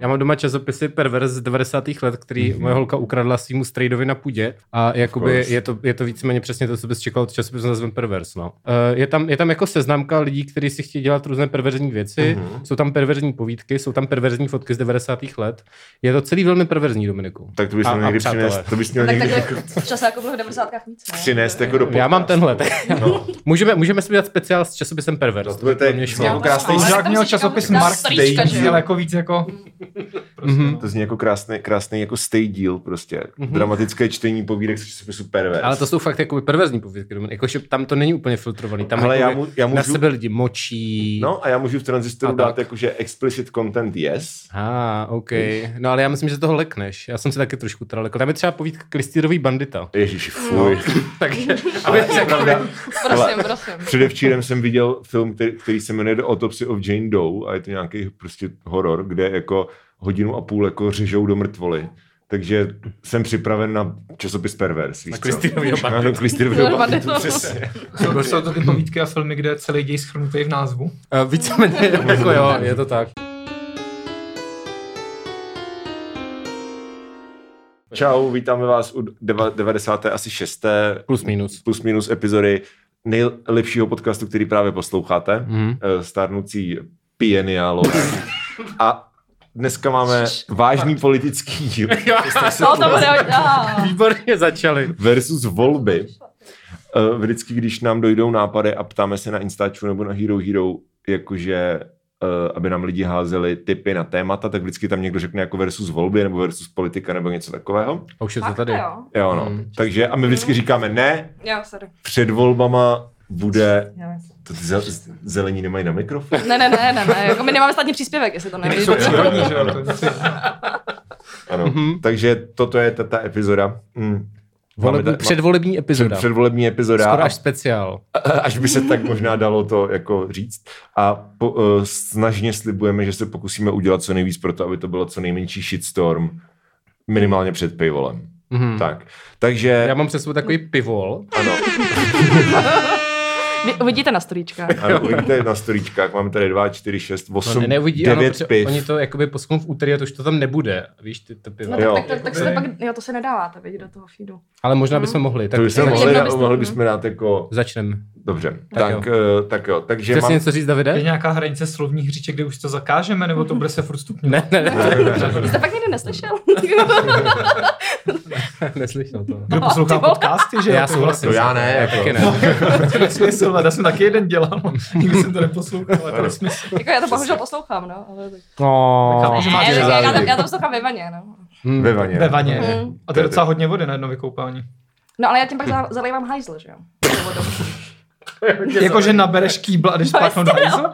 Já mám doma časopisy Perverz z 90. let, který mm-hmm. moje holka ukradla svýmu strejdovi na půdě a jakoby je to, je to víceméně přesně to, co bys čekal od časopisu s názvem Perverz. No. Uh, je, tam, je tam jako seznamka lidí, kteří si chtějí dělat různé perverzní věci, mm-hmm. jsou tam perverzní povídky, jsou tam perverzní fotky z 90. let. Je to celý velmi perverzní, Dominiku. Tak to bys měl někdy přinést, to bys měl Tak někdy čase jako bylo v 90. nic, ne? přinést jako do Já mám podcastu. tenhle. No. můžeme, můžeme si udělat speciál s časopisem Perverz. No, to tak- to jako Žák tam měl časopis Mark jako víc jako... Prostě, Mhm. no. To zní jako krásný, krásný jako stay deal prostě. Mm-hmm. Dramatické čtení povídek z časopisu Pervers. Ale to jsou fakt jako perverzní povídky. Dominik. Jakože tam to není úplně filtrovaný. Tam Ale jako já mu- já na můžu- sebe lidi močí. No a já můžu v transistoru A dát tak. jakože explicit content yes. Ah, OK. No ale já myslím, že toho lekneš. Já jsem se taky trošku teda lekl. Tam je třeba povídka Klistýrový bandita. Ježíš, fuj. Takže, aby Pravda. Prosím, prosím. Předevčírem jsem viděl film, který, který se jmenuje The Autopsy of Jane Doe a je to nějaký prostě horor, kde jako hodinu a půl jako řežou do mrtvoly. Takže jsem připraven na časopis Pervers. Víš Na co? Klistýrovýho Ano, No, banditu, přesně. Jsou, to ty povídky a filmy, kde celý děj schrnutý v názvu. Uh, víceméně, jako jo, je to tak. Čau, vítáme vás u deva- 90. asi 6. Plus minus. plus minus epizody nejlepšího podcastu, který právě posloucháte, mm. starnoucí Pieniálové. A dneska máme vážný politický díl No, to bude. Výborně začali. versus volby. Eh, Vždycky, když nám dojdou nápady a ptáme se na Instaču nebo na Hero Hero, jakože eh, aby nám lidi házeli tipy na témata, tak vždycky tam někdo řekne jako versus volby nebo versus politika nebo něco takového. A už je to tady. jo. Jo, no. Mm. Takže a my vždycky říkáme ne, Jo, sorry. před volbama bude. To ty ze- zelení nemají na mikrofon? Ne, ne, ne, ne, ne, jako my nemáme státní příspěvek, jestli to neví. Jsou přírodní, že jo? to je- Ano. Mhm. Takže toto je ta, epizoda. Mm. Volební, předvolební před, epizoda. předvolební epizoda. Skoro a- až speciál. až by se tak možná dalo to jako říct. A po, uh, snažně slibujeme, že se pokusíme udělat co nejvíc pro to, aby to bylo co nejmenší shitstorm, minimálně před pivolem. Mhm. Tak, takže Já mám přes sebou takový pivol. ano, Vy uvidíte na storíčkách. ano, uvidíte na storíčkách, máme tady 2, 4, 6, No, 8, ne, neuvidí, ano, 9 protože piv. oni to jakoby posknou v úterý a to už to tam nebude. Víš, ty to pivo. No Jo. tak, tak, tak, tak se to pak, jo, to se nedáváte, viď, do toho feedu. Ale možná bychom mohli. Tak To bychom Tak mohli, mohli bychom dát jako... Začneme. Dobře, Tak tak, tak, tak jo. Takže Chceš si mám, něco říct, Davide? Je nějaká hranice slovních hříček, kde už to zakážeme, nebo to bude se furt stupňovat? Ne, ne, ne, Jste fakt někdy neslyšel? neslyšel to. Kdo poslouchá ty vole. podcasty, že jo? Já souhlasím. To já ne, Já jako. taky ne. vole? To je nesmysl, já jsem taky jeden dělal. Nikdy jsem to neposlouchal, ale to je nesmysl. jako já to bohužel poslouchám, no. Ale tak. No, já, to, poslouchám ve vaně, no. hm. ve vaně. Ve vaně. Mhm. A to je docela hodně vody na jedno vykoupání. No ale já tím pak za- zalejvám hajzl, že jo. Jakože nabereš kýbl a jdeš spáchnout do hajzlu?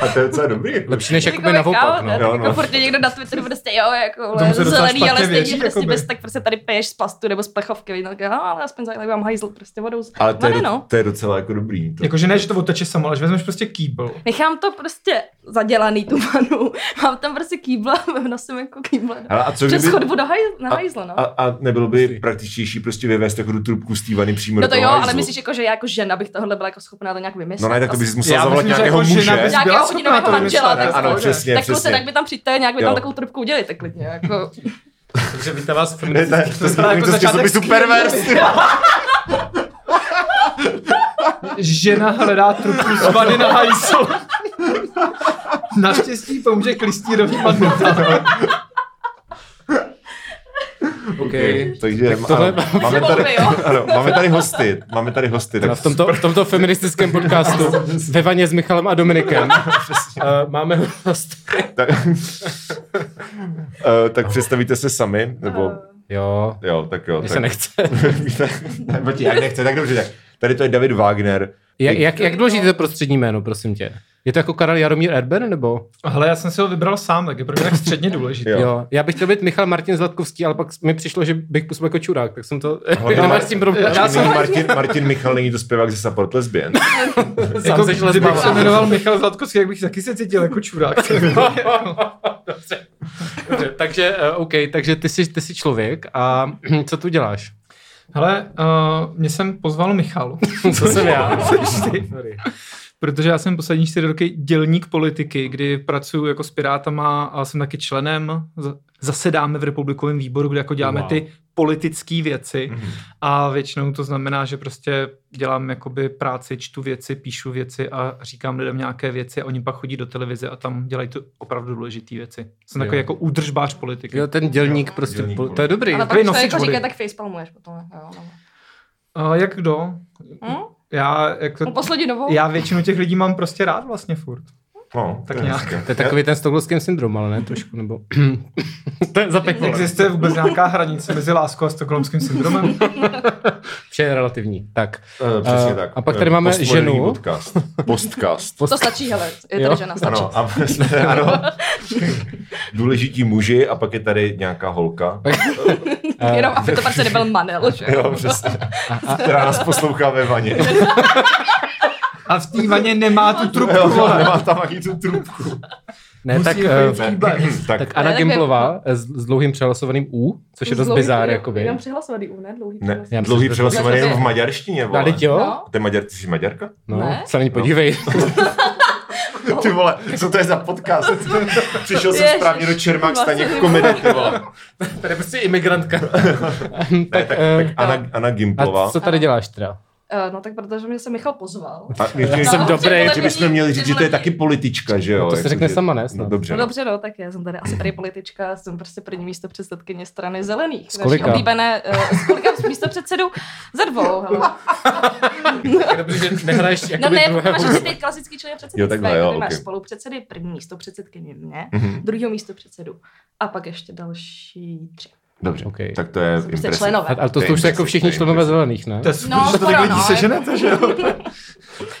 A to je docela dobrý. Jako. Lepší než jakoby Jako naopak, kámo, no. tak Jo, jako no. furt je někdo na Twitteru prostě jo, jako vole, zelený, ale stejně prostě jakoby. bez, tak prostě tady piješ z plastu nebo z plechovky, tak no, ale aspoň zalejvám hajzl prostě vodou. Ale to je, no. to je docela jako dobrý. Jakože ne, že to oteče samo, ale že vezmeš prostě kýbl. Nechám to prostě zadělaný tu vanu. Mám tam prostě kýbla, nosím jako kýble. Hele, a co Přes kdyby, chodbu do hajzl, na hajzl, no. a, a nebylo by praktičtější prostě vyvést takovou trubku z té vany přímo No do to toho jo, ale myslíš, jako, že já jako žena bych tohle byla jako schopná to nějak vymyslet? No ne, tak to bys musel zavolat nějakého jako muže. bys- Nějakého hodinového to manžela, tak Ano, to přesně, tak kluci, přesně. tak by tam přijďte, nějak by Jo. tam takovou trubku udělali, klidně, jako. Takže víte vás Ne, ne, to To znamená je jako to začátek. Pervers. Žena hledá trubku z vany na hajzl. Naštěstí pomůže klistýrový bandita. OK. Takže Tak tohle- ano, máme, tady, ano, máme tady hosty. Máme tady hosty. Tak No, v, tomto, v tomto feministickém podcastu ve vaně s Michalem a Dominikem uh, máme host. tak, Eh, tak představíte se sami, nebo... Jo, Jo, tak jo. mně tak, se nechce. ne, počkej, jak nechce, tak dobře, tak tady to je David Wagner. Jak, jak, jak důležité je to prostřední jméno, prosím tě? Je to jako Karel Jaromír Edben, nebo? Hele, já jsem si ho vybral sám, tak je pro mě tak středně důležitý. Jo. Jo. Já bych chtěl být Michal Martin Zlatkovský, ale pak mi přišlo, že bych působil jako čurák, tak jsem to... Hlavně s tím problém. Já jsem Martin, Martin Michal, není to zpěvák ze Support Lesbian. Jako, seš kdybych se jmenoval Michal Zlatkovský, jak bych taky se cítil jako čurák. Dobře. Dobře, takže uh, OK, takže ty jsi, ty jsi člověk a co tu děláš? Hele, uh, mě jsem pozval Michalu. Co jsem já? Sorry. Protože já jsem poslední čtyři roky dělník politiky, kdy pracuji jako s Pirátama a jsem taky členem, zasedáme v republikovém výboru, kde jako děláme Wow. ty politické věci Mhm. a většinou to znamená, že prostě dělám jakoby práci, čtu věci, píšu věci a říkám lidem nějaké věci a oni pak chodí do televize a tam dělají to opravdu důležité věci. Jsem takový Jo. jako údržbář politiky. Jo, ten dělník prostě, dělník pol- to je dobrý. Ale Takový pak člověk vody. říká, tak facepalmuješ potom. Jo, no. A jak kdo? Hm? Já, jako, No, poslední dobou. já většinu těch lidí mám prostě rád vlastně furt. No, Tak to je nějak. To je takový ten stokholmský syndrom, ale ne trošku, nebo... to je za pěkný. Existuje vůbec nějaká hranice mezi láskou a stokholmským syndromem? Vše je relativní. Tak. Eh, Přesně Eh, tak. a pak tady máme Postmoderní ženu. Podcast. Postcast. To stačí, hele, je Jo? tady žena, stačí. Ano, a jsme, ano. Důležití muži a pak je tady nějaká holka. Eh, Jenom, aby to pak se nebyl manel, že Jo, přesně. Která nás poslouchá ve vaně. A v té vaně nemá tu trubku, Jo, nemá tam ani tu trubku. Ne, Musí tak, být eh, tak, tak Anna tak Gimplová s, s dlouhým přehlasovaným U, což je dost Dlouhý- bizár, jakoby. Jenom přihlasovaný U, ne? Dlouhý ne, myslím, dlouhý přehlasovaný jenom v maďarštině, vole. Ale jo? No. Ty Maďar, ty jsi Maďarka? No, Ne? se na ní podívej. Ty vole, co to je za podcast? Přišel jsem správně do Čermák staněk komedy, ty vole. to je prostě imigrantka. Ne, tak, tak, eh, tak Anna, Anna a Gimplová. co tady děláš teda? Eh, No tak protože mě se Michal pozval. A my, Já jsem dobrý, že bychom měli říct, že to je taky politička, že jo? No to se jako, řekne že- sama, ne, No, dobře. No No. dobře, no, tak já jsem tady asi tady politička, jsem prostě první místo předsedkyně strany zelených. Z kolika? Oblíbené, uh, z kolika místo předsedu? Za dvou, hele. Dobře, že nehraješ No jakoby ne, druhého. máš asi ty klasický člen předsednictví. Jo, takhle, jo, jako ty máš spolupředsedy, první místo předsedkyně mě, Mhm. druhého místo předsedu a pak ještě další tři. Dobře, Ok. tak to je prostě impresivní. A, ale to, To je to už jsou jako všichni členové zelených, ne? To je No, že to skoro tak lidí no, seženete, že jo?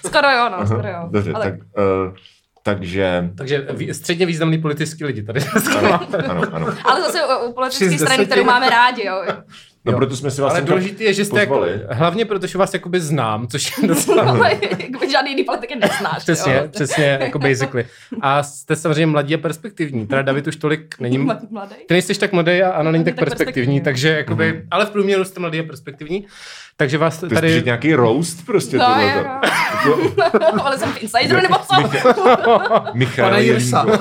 Skoro jo, no, skoro jo. Dobře, Ale tak, uh, takže... Takže středně významný politický lidi tady. Ano, ano, ano. Ale zase u, u politické strany, kterou máme rádi, jo. No Jo. proto jsme si vás Ale sem důležité je, že jste jako, hlavně protože vás jakoby znám, což je docela No, Jakoby žádný jiný politiky neznáš, Přesně, jo. přesně, jako basically. A jste samozřejmě mladí a perspektivní. Teda David už tolik není... Mladý. Ty nejsi tak mladý a Anna není tak tak perspektivní, perspektivní. takže jakoby, ale v průměru jste mladý a perspektivní. Takže vás To je tady... spíš nějaký roast prostě No, tohle. jo, jo. Ale jsem v insideru nebo co? Michal Pane Jirsa.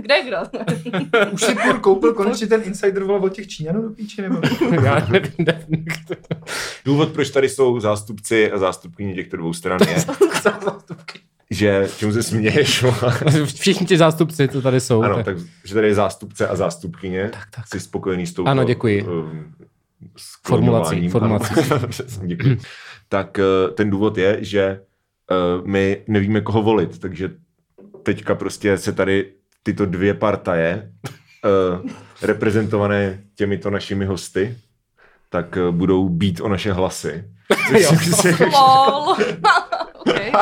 Kde je kdo? Už si půl koupil konečně ten insider vole od těch Číňanů do píči, nebo? Já nevím, nevím. Důvod, proč tady jsou zástupci a zástupkyně těchto dvou stran je, že čemu se směješ? Všichni ti zástupci, co tady jsou. ano, tak- tak, že tady je zástupce a zástupkyně. Tak, tak. Jsi spokojený s tou Ano, děkuji. Formulací, formulací. Děkuji. tak eh, ten důvod je, že eh, my nevíme, koho volit, takže teďka prostě se tady tyto dvě partaje eh, reprezentované těmito našimi hosty, tak budou být o naše hlasy. Okay,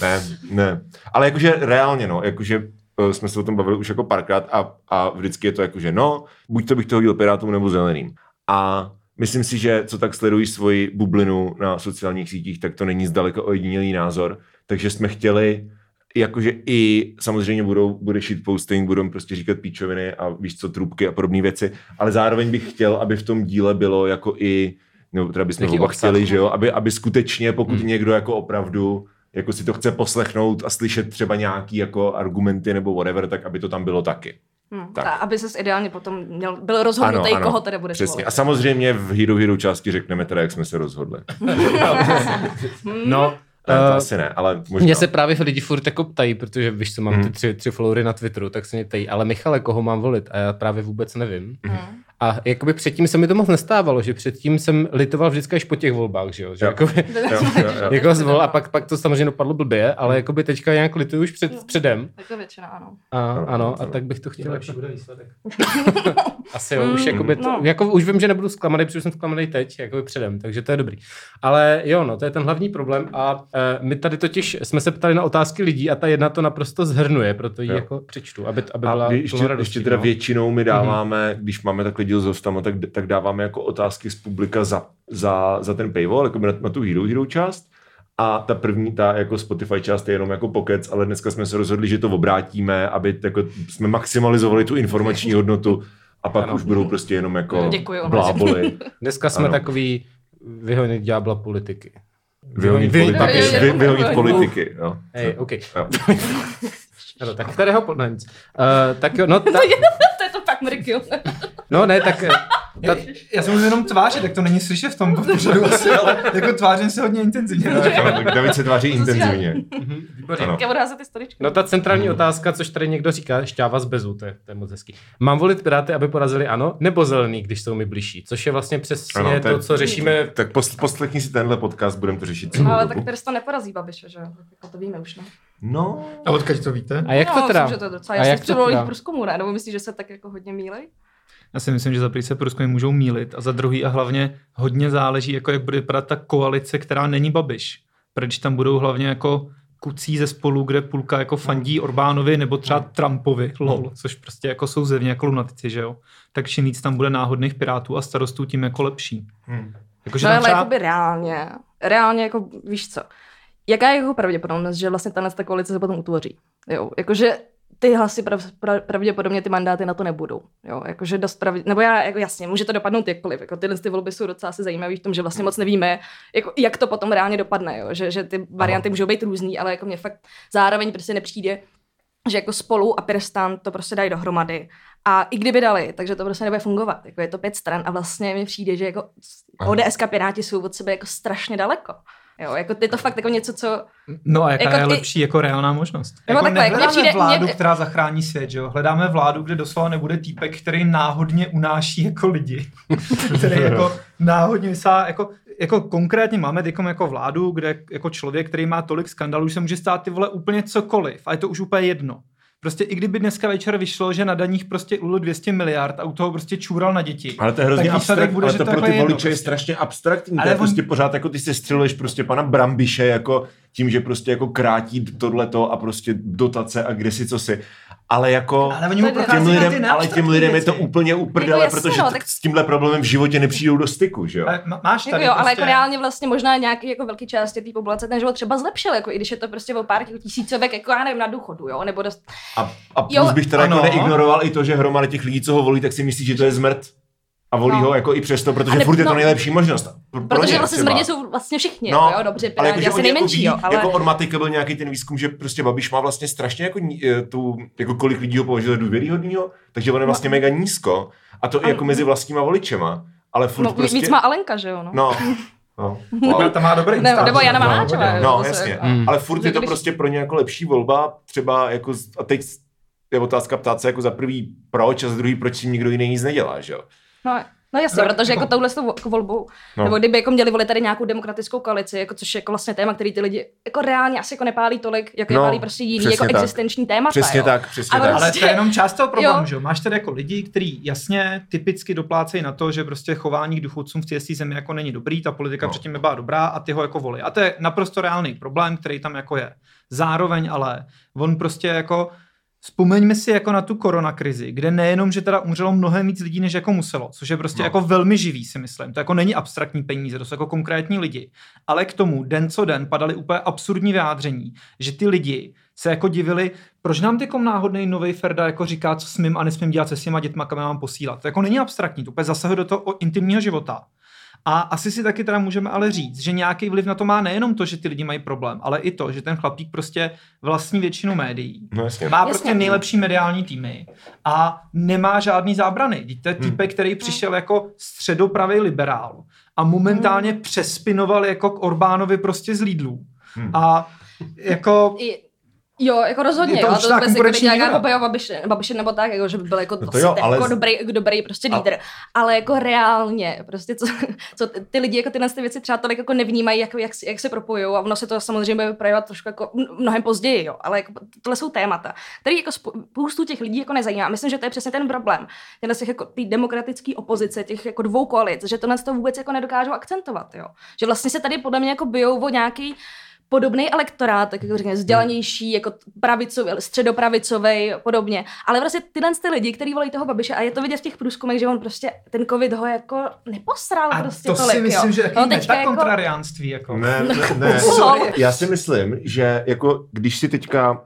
ne, ne. Ale jakože reálně, no, jakože jsme se o tom bavili už jako párkrát a, a vždycky je to jakože, no, buď to bych to hodil Pirátům nebo Zeleným. A myslím si, že co tak sledují svoji bublinu na sociálních sítích, tak to není zdaleka ojedinělý názor. Takže jsme chtěli, jakože i samozřejmě budou, bude shitposting, budou prostě říkat píčoviny a víš co, trubky a podobné věci, ale zároveň bych chtěl, aby v tom díle bylo jako i, nebo teda bychom oba chtěli, že jo, aby, aby skutečně, pokud Hmm. někdo jako opravdu jako si to chce poslechnout a slyšet třeba nějaký jako argumenty nebo whatever, tak aby to tam bylo taky. Hmm, Tak. a aby ses ideálně potom měl, byl rozhodnutý, koho teda budeš Přesně. volit. A samozřejmě v Hero Hero části řekneme teda, jak jsme se rozhodli. No, Ne, to eh, asi ne, ale možná. Mně se právě lidi furt jako ptají, protože víš, co mám ty Mhm. tři, tři followery na Twitteru, tak se mě ptají, ale Michale, koho mám volit? A já právě vůbec nevím. Hmm. A jakoby předtím se mi to moc nestávalo, že předtím jsem litoval vždycky až po těch volbách, že jo? Že Jo. jakoby, Jo, jo, jo. jako zvol a pak, pak to samozřejmě dopadlo blbě, ale jakoby teďka nějak lituju už před, předem. Jako většina, ano. A, Ano, ano, a tak bych to chtěl. lepší bude výsledek. Asi jo, už, Mm, jakoby to, no. jako, už vím, že nebudu zklamaný, protože jsem zklamaný teď, jakoby předem, takže to je dobrý. Ale jo, no, to je ten hlavní problém a uh, my tady totiž jsme se ptali na otázky lidí a ta jedna to naprosto zhrnuje, proto ji Jo. jako přečtu, aby, aby byla A ještě, ještě teda no. většinou my dáváme, když máme takhle díl s hostama, tak, tak dáváme jako otázky z publika za, za, za ten paywall, jako na, na tu Hero Hero část. A ta první, ta jako Spotify část je jenom jako pokec, ale dneska jsme se rozhodli, že to obrátíme, aby jako jsme maximalizovali tu informační hodnotu a pak Ano. už budou prostě jenom jako Děkuju. bláboli. Dneska jsme Ano. takový vyhoněný ďábla politiky. Vyhonit, Vy- politiky, vy- vy, vy- vyhonit vy- politiky. No. Hej, OK. Jo. ano, tak kterého po... No, nic. Uh, tak jo, no, ta, to je to fakt mrkil. No ne, tak... eh, Ta, Já jsem už jenom tvářit, tak to není slyšet v tom pořadu asi, ale jako tvářím se hodně intenzivně. No, tak David se tváří intenzivně. Ty storičky. no ta centrální otázka, což tady někdo říká, šťáva z bezu, to je, to je moc hezký. Mám volit Piráty, aby porazili ano, nebo zelený, když jsou mi bližší? Což je vlastně přesně Ano, to je- to, co řešíme Tak pos, poslechni si tenhle podcast, budeme to řešit celou Ale tak Terz to neporazí Babiše, že jo? Jako to víme už, ne? No, A odkud to víte? A jak no, to teda? Myslím, že to je docela A jasně jak z to předvolebních teda? průzkumů, ne? Nebo myslíš, že se tak jako hodně mílej? Já si myslím, že za prvý se průzkumy můžou mílit a za druhý a hlavně hodně záleží, jako jak bude vypadat ta koalice, která není Babiš. Protože tam budou hlavně jako kucí ze spolu, kde půlka jako fandí Orbánovi nebo třeba Trumpovi, lol, což prostě jako jsou zevně jako lunatici, že jo. Tak čím víc tam bude náhodných pirátů a starostů, tím jako lepší. Hmm. Jakože No tam ale třeba... jakoby reálně, reálně jako víš co, jaká je jeho pravděpodobnost, že vlastně tahle ta koalice se potom utvoří? Jo, jakože ty hlasy prav, prav, pravděpodobně ty mandáty na to nebudou. Jo, jakože dost pravdě, nebo já, jako jasně, může to dopadnout jakkoliv. Jako tyhle ty volby jsou docela asi zajímavé v tom, že vlastně moc nevíme, jako, jak to potom reálně dopadne. Jo? Že, že ty varianty můžou být různý, ale jako mě fakt zároveň prostě nepřijde, že jako spolu a Pirstan to prostě dají dohromady. A i kdyby dali, takže to prostě nebude fungovat. Jako je to pět stran a vlastně mi přijde, že jako. ODS a Piráti jsou od sebe jako strašně daleko. Jo, jako ty to fakt jako něco, co... No a jaká Jako je ty- lepší jako reálná možnost? Nebo Jako takhle, jako nehledáme přijde- vládu, mě- která zachrání svět, že jo? Hledáme vládu, kde doslova nebude týpek, který náhodně unáší jako lidi. který jako náhodně vysá, jako, jako konkrétně máme teďkom jako vládu, kde jako člověk, který má tolik skandalů, že se může stát ty vole úplně cokoliv a je to už úplně jedno. Prostě i kdyby dneska večer vyšlo, že na daních prostě ulil 200 miliard a u toho prostě čůral na děti. Ale to je hrozně abstrakt, bude, ale to to pro jako ty je voliče je prostě. strašně abstraktní. Ale to je on- prostě pořád jako ty se střeluješ prostě pana Brambiše jako tím, že prostě jako krátí tohleto a prostě dotace a kde si co si. Ale jako Ale oni mu těm lidem, ale těm lidem je to úplně uprdele, jasně, protože no, tak- s tímhle problémem v životě nepřijdou do styku, že jo? Ale má- máš Jako tady jo, ale prostě... jako reálně vlastně možná nějaký jako velký části té populace ten život třeba zlepšil, jako i když je to prostě o pár těch tisícovek, jako já nevím, na důchodu, jo, nebo dost... A, a plus Jo. bych teda jako Ano. neignoroval i to, že hromada těch lidí, co ho volí, tak si myslí, že to je zmrt. A volí No. ho jako i přesto, protože ne- furt je to no. nejlepší možnost. Pro, pro Protože ně vlastně třeba. smrdě jsou vlastně všichni, No, jo, dobře, ale jakože asi oni jako nejmenší, ví, jo, ale... jako od Matika byl nějaký ten výzkum, že prostě Babiš má vlastně strašně jako eh, tu, jako kolik lidí ho považuje za důvěryhodnýho, takže on je vlastně mega nízko a to i jako mezi vlastníma voličema, ale furt no, prostě... Víc má Alenka, že jo, no. No, no. Wow. Ta má dobrý Ne, nebo Jana no, Maláčová. no, jo, zase jasně. jako- Mm. Ale furt je to Když- prostě pro ně jako lepší volba, třeba jako, a teď je otázka ptát se jako za prvý proč a za druhý proč si nikdo jiný nic nedělá, že jo? No, no jasně, Tak protože jako- jako touhle s tou volbou, No. no. nebo kdyby jako měli volit tady nějakou demokratickou koalici, jako což je jako vlastně téma, který ty lidi jako reálně asi jako nepálí tolik, jako No, je pálí prostě jiný jako tak. existenční témata. Přesně jo. tak, přesně A tak. prostě- Ale to je jenom část toho problému, Jo. že jo? Máš tady jako lidi, kteří jasně typicky doplácejí na to, že prostě chování k důchodcům v té zemi jako není dobrý, ta politika No. no. předtím nebyla dobrá a ty ho jako volí. A to je naprosto reálný problém, který tam jako je. Zároveň ale on prostě jako Vzpomeňme si jako na tu koronakrizi, kde nejenom, že teda umřelo mnohem víc lidí, než jako muselo, což je prostě No. jako velmi živý, si myslím. To jako není abstraktní peníze, to jsou jako konkrétní lidi. Ale k tomu den co den padaly úplně absurdní vyjádření, že ty lidi se jako divili, proč nám tykom náhodný nový Ferda jako říká, co smím a nesmím dělat se svýma dětma, kam mám posílat. To jako není abstraktní, to úplně zasahuje do toho o- intimního života. A asi si taky teda můžeme ale říct, že nějaký vliv na to má nejenom to, že ty lidi mají problém, ale i to, že ten chlapík prostě vlastní většinu médií. No jasně. Má Jasně. prostě nejlepší mediální týmy a nemá žádný zábrany. Je Hmm. týpek, který přišel jako středopravý liberál a momentálně Hmm. přespinoval jako k Orbánovi prostě z Lidlů. Hmm. A jako I, jo, jako rozhodně, Je to jo, to vůbec jako nějaká obhajoba Babiše, Babiše nebo tak, jako, že by byl jako, to no jo, jo, ale jako dobrý, dobrý prostě lídr, ale jako reálně, prostě co, co ty- lidi jako tyhle ty věci třeba tolik jako nevnímají, jako jak, jak se propojují a ono se to samozřejmě bude projevovat trošku jako mnohem později, jo, ale jako, tohle jsou témata, které jako spoustu těch lidí jako nezajímá. Myslím, že to je přesně ten problém. Těhle těch jako ty demokratické opozice, těch jako dvou koalic, že tohle to vůbec jako nedokážou akcentovat, jo. Že vlastně se tady podle mě jako bijou o nějaký podobný elektorát, tak jako řekněme, vzdělanější, jako pravicový, středopravicový, podobně. Ale prostě tyhle ty lidi, kteří volí toho Babiše, a je to vidět v těch průzkumech, že on prostě ten covid ho jako neposral a prostě to tolik, si myslím, jo. že taky No, ne, tak jako- kontrariánství. Jako. Ne, ne, ne. Sorry. Já si myslím, že jako když si teďka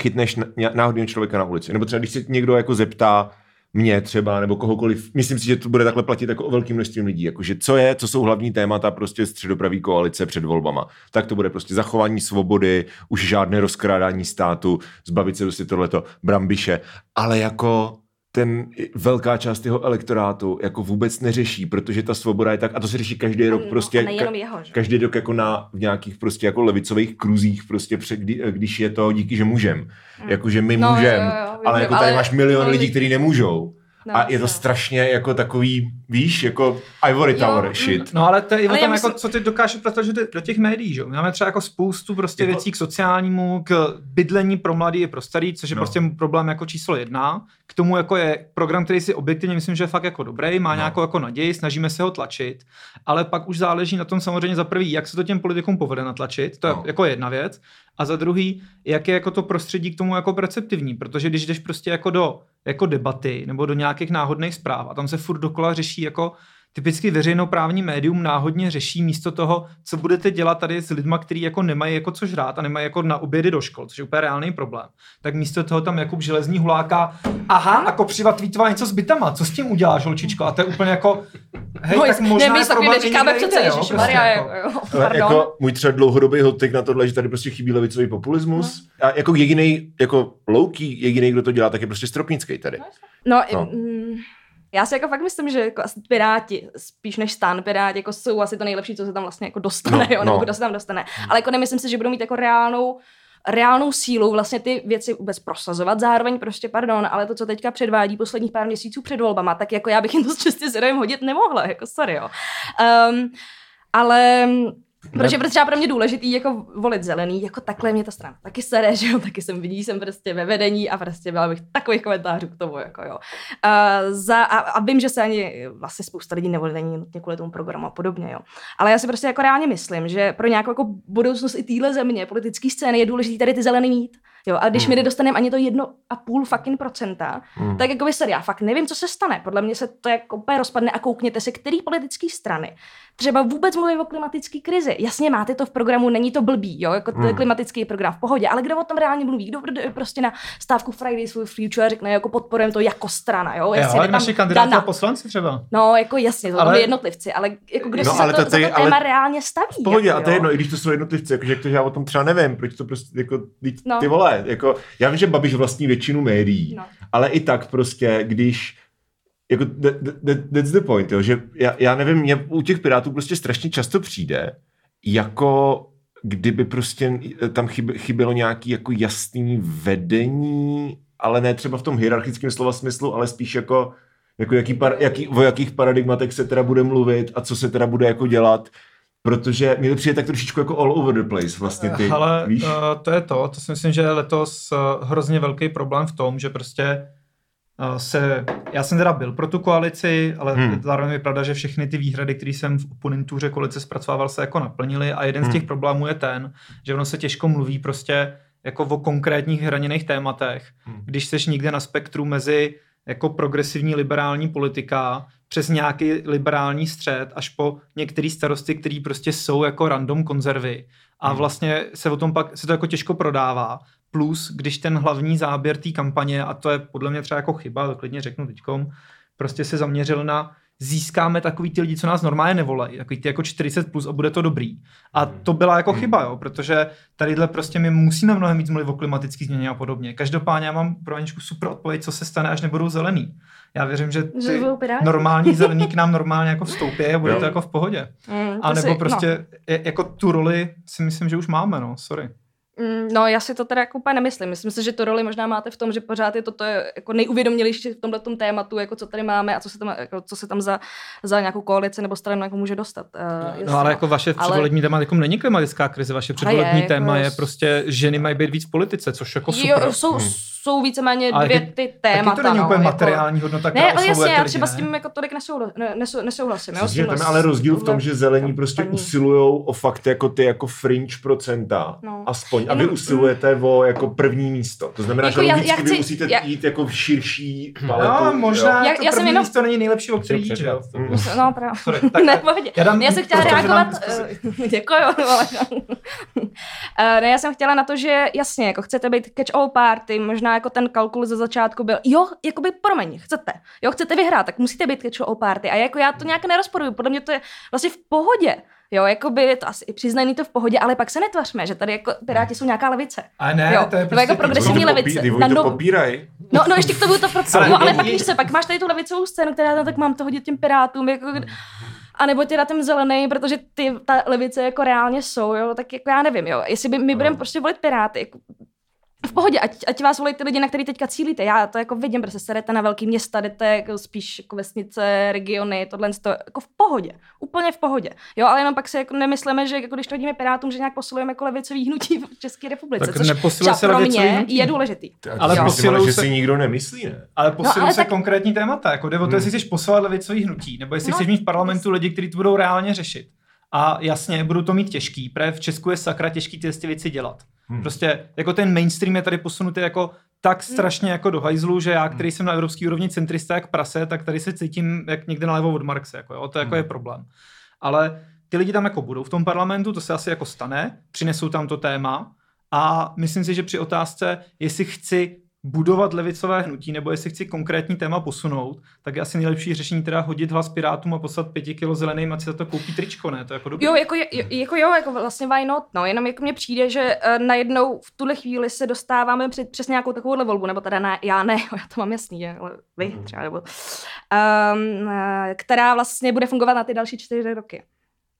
chytneš náhodného člověka na ulici, nebo třeba když se někdo jako zeptá, mě třeba, nebo kohokoliv, myslím si, že to bude takhle platit jako o velkým množství lidí, jakože co je, co jsou hlavní témata prostě středopravý koalice před volbama. Tak to bude prostě zachování svobody, už žádné rozkrádání státu, zbavit se prostě tohleto brambiše, ale jako ten velká část jeho elektorátu jako vůbec neřeší, protože ta svoboda je tak, a to se řeší každý rok No, prostě, ka- jeho, že? každý rok jako na v nějakých prostě jako levicových kruzích prostě před, kdy, když je to díky, že můžem. Jakože my No, můžem, jo, jo, ale jako tady ale- máš milion lidí, kteří nemůžou. No, a je to no. strašně jako takový, víš, jako Ivory Jo, Tower mm. shit. No ale to je i o Ale myslím- jako, co ty dokáže protože do těch médií, že? jo? My máme třeba jako spoustu prostě Jako- věcí k sociálnímu, k bydlení pro mladý i pro starý, což je No. prostě problém jako číslo jedna. K tomu jako je program, který si objektivně myslím, že je fakt jako dobrý, má No. nějakou jako naději, snažíme se ho tlačit, ale pak už záleží na tom samozřejmě za prvý, jak se to těm politikům povede natlačit, to je No. jako jedna věc, a za druhý, jak je jako to prostředí k tomu jako receptivní, protože když jdeš prostě jako do jako debaty nebo do nějakých náhodných zpráv a tam se furt dokola řeší jako typicky veřejnoprávní médium náhodně řeší místo toho, co budete dělat tady s lidma, kteří jako nemají jako co žrát a nemají jako na obědy do škol, což je úplně reálný problém. Tak místo toho tam Jakub Železní huláka, aha, a kopřiva tweetovala něco s bytama, co s tím uděláš, holčičko? A to je úplně jako, hej, Hoj, tak možná ne, my problém neříkáme někde přece jo, prostě Maria, jako. jako, jo, Ale pardon. jako můj třeba dlouhodobý hotek na tohle, že tady prostě chybí levicový populismus. No. A jako jediný, jako louký, jediný, kdo to dělá, tak je prostě Stropnický tady. No, No. no. Já si jako fakt myslím, že jako Piráti, spíš než stan Piráti, jako jsou asi to nejlepší, co se tam vlastně jako dostane, No, no, jo, nebo no. kdo se tam dostane. Ale jako nemyslím si, že budou mít jako reálnou reálnou sílu vlastně ty věci vůbec prosazovat. Zároveň prostě, pardon, ale to, co teďka předvádí posledních pár měsíců před volbama, tak jako já bych jim to s čistě hodit nemohla, jako sorry, jo. Um, ale Protože je třeba pro mě důležitý jako volit zelený, jako takhle mě ta strana taky sere, že jo, taky jsem vidí, jsem prostě ve vedení a prostě byla bych takových komentářů k tomu, jako jo. A, za, a, a vím, že se ani vlastně spousta lidí nevolí není nutně kvůli tomu programu a podobně, jo. Ale já si prostě jako reálně myslím, že pro nějakou jako budoucnost i téhle země, politické scény je důležité tady ty zelený mít. Jo, a když Hmm. my nedostaneme ani to jedno a půl fucking procenta, Hmm. tak jako sorry, já fakt nevím, co se stane. Podle mě se to jako úplně rozpadne a koukněte se, který politický strany třeba vůbec mluví o klimatické krizi. Jasně, máte to v programu, není to blbý, jo, jako Hmm. klimatický program v pohodě, ale kdo o tom reálně mluví? Kdo prostě na stávku Fridays for Future a řekne, jako podporujeme to jako strana, jo? Jo, Jestli ale naši kandidáti a poslanci třeba. No, jako jasně, to Ale- jednotlivci, ale jako kdo No, no, se ale to, to to ale- téma reálně staví. V pohodě, jako, a to je jo. jedno, i když to jsou jednotlivci, jakože jak to já o tom třeba nevím, proč to prostě, jako, ty, No. Vole, jako, já vím, že Babiš vlastní většinu médií, No. ale i tak prostě, když, jako, that, that, that's the point, jo, že já, já nevím, mě u těch Pirátů prostě strašně často přijde, jako kdyby prostě tam chyb, chybělo nějaký jako jasný vedení, ale ne třeba v tom hierarchickém slova smyslu, ale spíš jako, jako jaký par, jaký, o jakých paradigmatech se teda bude mluvit a co se teda bude jako dělat, protože mi to přijde tak trošičku jako all over the place vlastně ty, Ale víš? uh, to je to, to si myslím, že je letos uh, hrozně velký problém v tom, že prostě uh, se, já jsem teda byl pro tu koalici, ale Hmm. zároveň je pravda, že všechny ty výhrady, které jsem v oponentuře koalice zpracovával, se jako naplnily a jeden Hmm. z těch problémů je ten, že ono se těžko mluví prostě jako o konkrétních hraněných tématech, Hmm. když seš někde na spektru mezi jako progresivní liberální politika přes nějaký liberální střed až po některý starosty, který prostě jsou jako random konzervy a Hmm. vlastně se o tom pak se to jako těžko prodává. Plus, když ten hlavní záběr té kampaně, a to je podle mě třeba jako chyba, klidně řeknu teďkom, prostě se zaměřil na získáme takový ty lidi, co nás normálně nevolají, takový ty jako 40 plus a bude to dobrý. A to byla jako Hmm. chyba, jo, protože tadyhle prostě my musíme mnohem víc mluvit o klimatické změně a podobně. Každopádně já mám pro Aničku super odpověď, co se stane, až nebudou zelený. Já věřím, že ty normální zelení k nám normálně jako vstoupí a bude Jo. to jako v pohodě. Mm, A nebo si- prostě je, jako tu roli si myslím, že už máme, no, sorry. Mm, No, já si to teda jako úplně nemyslím. Myslím si, že to roli možná máte v tom, že pořád je toto je jako nejuvědomělejší v tomhle tématu, jako co tady máme a co se tam, jako, co se tam za, za nějakou koalici nebo stranu jako může dostat. Uh, No ale jako vaše Ale- předvolební téma jako není klimatická krize, vaše Ale předvolební je, téma jako je prostě ženy mají být víc v politice, což jako super. Jo, jsou, Hmm. Jsou víceméně Ale dvě taky- ty Taky témata. to není no, úplně jako- materiální hodnota, která Ne, ale jasně, já třeba ne? s tím jako tolik nesouhlas, ne, nesou, nesouhlasím. jo, tam ale rozdíl v tom, že zelení prostě usilují o fakt jako ty jako fringe procenta, No. aspoň, a vy Jenom- usilujete o jako první místo. To znamená, Jako že já- logicky já vy chci- musíte já- jít jako v širší paletu. No, možná Já- to já jsem první jenom- místo není nejlepší, o který jít, jo? Mm. No, právě. Sorry, tak ne, pohodě. já jsem chtěla reagovat. Děkuju. ale- Eh, ne, já jsem chtěla na to, že jasně, jako chcete být catch-all party, možná možná jako ten kalkul ze začátku byl, jo, jakoby promiň, chcete, jo, chcete vyhrát, tak musíte být catch party. A jako já to nějak nerozporuju, podle mě to je vlastně v pohodě. Jo, jako by to asi přiznaný to v pohodě, ale pak se netvařme, že tady jako Piráti jsou nějaká levice. A ne, jo, to je prostě jako progresivní levice. Ty Na to no, popíraj. no, no, ještě k tomu to procent. Ale No, ale pak víš se, pak máš tady tu levicovou scénu, která no, tak mám to hodit těm Pirátům, jako, a nebo teda ten zelený, protože ty, ta levice jako reálně jsou, jo, tak jako já nevím, jo, jestli by my budeme prostě volit Piráty, jako, v pohodě, ať, ať vás volí ty lidi, na který teďka cílíte. Já to jako vidím, protože se jdete na velký města, jdete jako spíš jako vesnice, regiony, tohle to jako v pohodě. Úplně v pohodě. Jo, ale jenom pak si jako nemyslíme, že jako když to hodíme Pirátům, že nějak posilujeme jako levicový hnutí v České republice. Tak což třeba se pro levicový mě hnutí. je důležitý. Ale Ale myslím, posilujou že se- si nikdo nemyslí, ne? Ale posilují No, se tak- konkrétní témata, jako jde o to, jestli chceš posilovat levicový hnutí, nebo jestli No, chceš mít v parlamentu lidi, kteří to budou reálně řešit. A jasně, budou to mít těžký, protože v Česku je sakra těžký ty ty věci dělat. Hmm. Prostě jako ten mainstream je tady posunutý jako tak strašně jako do hajzlu, že já, který jsem na evropské úrovni centrista jak prase, tak tady se cítím jak někde nalevo od Marxe, jako jo, to jako Hmm. je problém. Ale ty lidi tam jako budou v tom parlamentu, to se asi jako stane, přinesou tam to téma a myslím si, že při otázce, jestli chci budovat levicové hnutí, nebo jestli chci konkrétní téma posunout, tak je asi nejlepší řešení teda hodit hlas Pirátům a poslat pěti kilo zeleným, ať si za to koupí tričko, ne? To je jako dobrý. Jo, jako, jako jo, jako vlastně why not, no, jenom jako mně přijde, že uh, najednou v tuhle chvíli se dostáváme před přes nějakou takovouhle volbu, nebo teda ne, já ne, já to mám jasný, ale vy Mhm. třeba, nebo, um, která vlastně bude fungovat na ty další čtyři roky.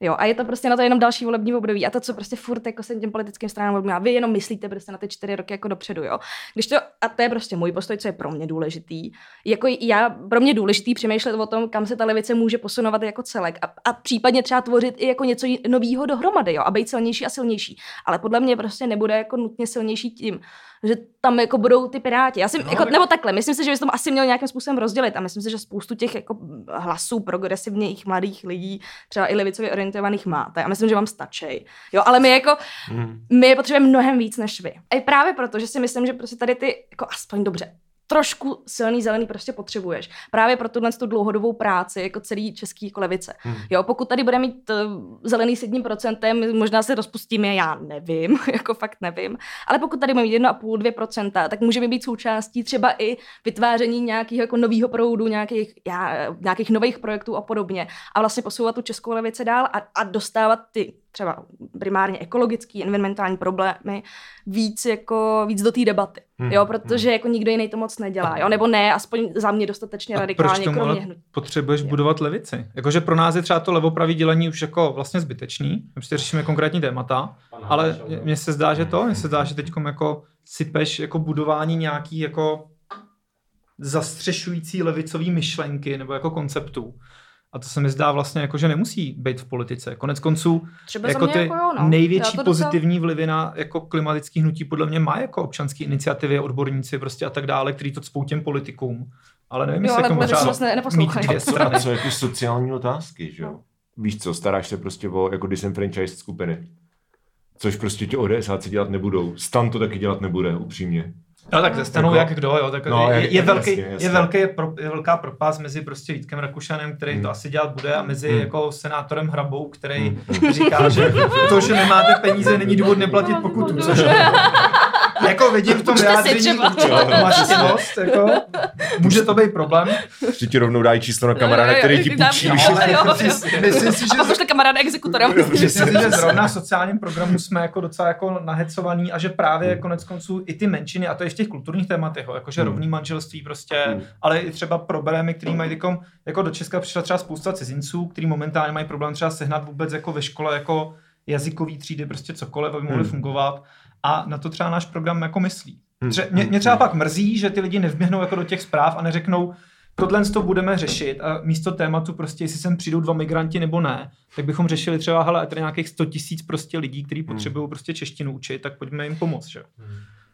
Jo, a je to prostě na to jenom další volební období. A to, co prostě furt jako se těm politickým stranám odmívá, vy jenom myslíte prostě na ty čtyři roky jako dopředu, jo. Když to, a to je prostě můj postoj, co je pro mě důležitý. Jako já, pro mě důležitý přemýšlet o tom, kam se ta levice může posunovat jako celek a, a případně třeba tvořit i jako něco nového dohromady, jo, a být silnější a silnější. Ale podle mě prostě nebude jako nutně silnější tím, že tam jako budou ty piráti. Já si, No, jako, nebo takhle, myslím si, že bys to asi měl nějakým způsobem rozdělit a myslím si, že spoustu těch jako hlasů progresivních mladých lidí, třeba i levicově orientovaných máte. A myslím, že vám stačí. Jo, ale my jako, Hmm. my je potřebujeme mnohem víc než vy. A i právě proto, že si myslím, že prostě tady ty, jako aspoň dobře, trošku silný zelený prostě potřebuješ. Právě pro tuhle tu dlouhodobou práci, jako celý český jako levice. Hmm. Jo, pokud tady bude mít uh, zelený s jedním procentem, možná se rozpustíme, já nevím, jako fakt nevím. Ale pokud tady bude mít 1,5-2%, tak můžeme být součástí třeba i vytváření nějakého jako nového proudu, nějakých, já, nějakých nových projektů a podobně. A vlastně posouvat tu českou levici dál a, a dostávat ty třeba primárně ekologické, environmentální problémy víc jako víc do té debaty. Hmm, Jo, protože jako nikdo jiný to moc nedělá, jo, nebo ne, aspoň za mě dostatečně A radikálně, proč tomu kromě ale hnutí. potřebuješ Jo. budovat levici? Jakože pro nás je třeba to levopravý dělení už jako vlastně zbytečný, my prostě řešíme konkrétní témata, ale mně se zdá, že to, mně se zdá, že teď jako sypeš jako budování nějaký jako zastřešující levicový myšlenky nebo jako konceptů. A to se mi zdá vlastně jako, že nemusí být v politice. Konec konců Třeba jako ty jako jo, no. největší to docela- pozitivní vlivy na jako klimatický hnutí podle mě má jako občanské iniciativy, odborníci prostě a tak dále, který to cpou těm politikům. Ale nevím, Jo, jestli ale jako možná vlastně mít dvě strany. a co jako sociální otázky, že jo? Víš co, staráš se prostě o jako disenfranchised skupiny. Což prostě ti ODSáci dělat nebudou. Stan to taky dělat nebude, upřímně. No tak ze stanou Jako- jak kdo, jo, tak No, je, jak- je, velký, jasně, jasně. je, velký, pro, je velká propast mezi prostě Vítkem Rakušanem, který Hmm. to asi dělat bude, a mezi Hmm. jako senátorem Hrabou, který Hmm. říká, že to, že nemáte peníze, není důvod neplatit pokutu, což jako vidím v tom vyjádření maštěnost, jako, může to být problém. Ještě ti rovnou dají číslo na kamaráda, který ti půjčí. jo, víš, jo, že- jo, jo. Myslím si, A že už to kamaráda exekutorem. Myslím si, že zrovna v sociálním programu jsme jako docela jako nahecovaný a že právě Hmm. konec konců i ty menšiny, a to je v těch kulturních tématech, jakože Hmm. rovný manželství prostě, Hmm. ale i třeba problémy, který mají tykom, jako do Česka přišla třeba spousta cizinců, který momentálně mají problém třeba sehnat vůbec jako ve škole jako jazykový třídy, prostě cokoliv, aby mohli Hmm. fungovat a na to třeba náš program jako myslí. Hmm. Tře- mě, mě třeba pak mrzí, že ty lidi nevběhnou jako do těch zpráv a neřeknou, tohle to budeme řešit a místo tématu prostě, jestli sem přijdou dva migranti nebo ne, tak bychom řešili třeba, hele, tady nějakých 100 tisíc prostě lidí, kteří potřebují prostě češtinu učit, tak pojďme jim pomoct, že?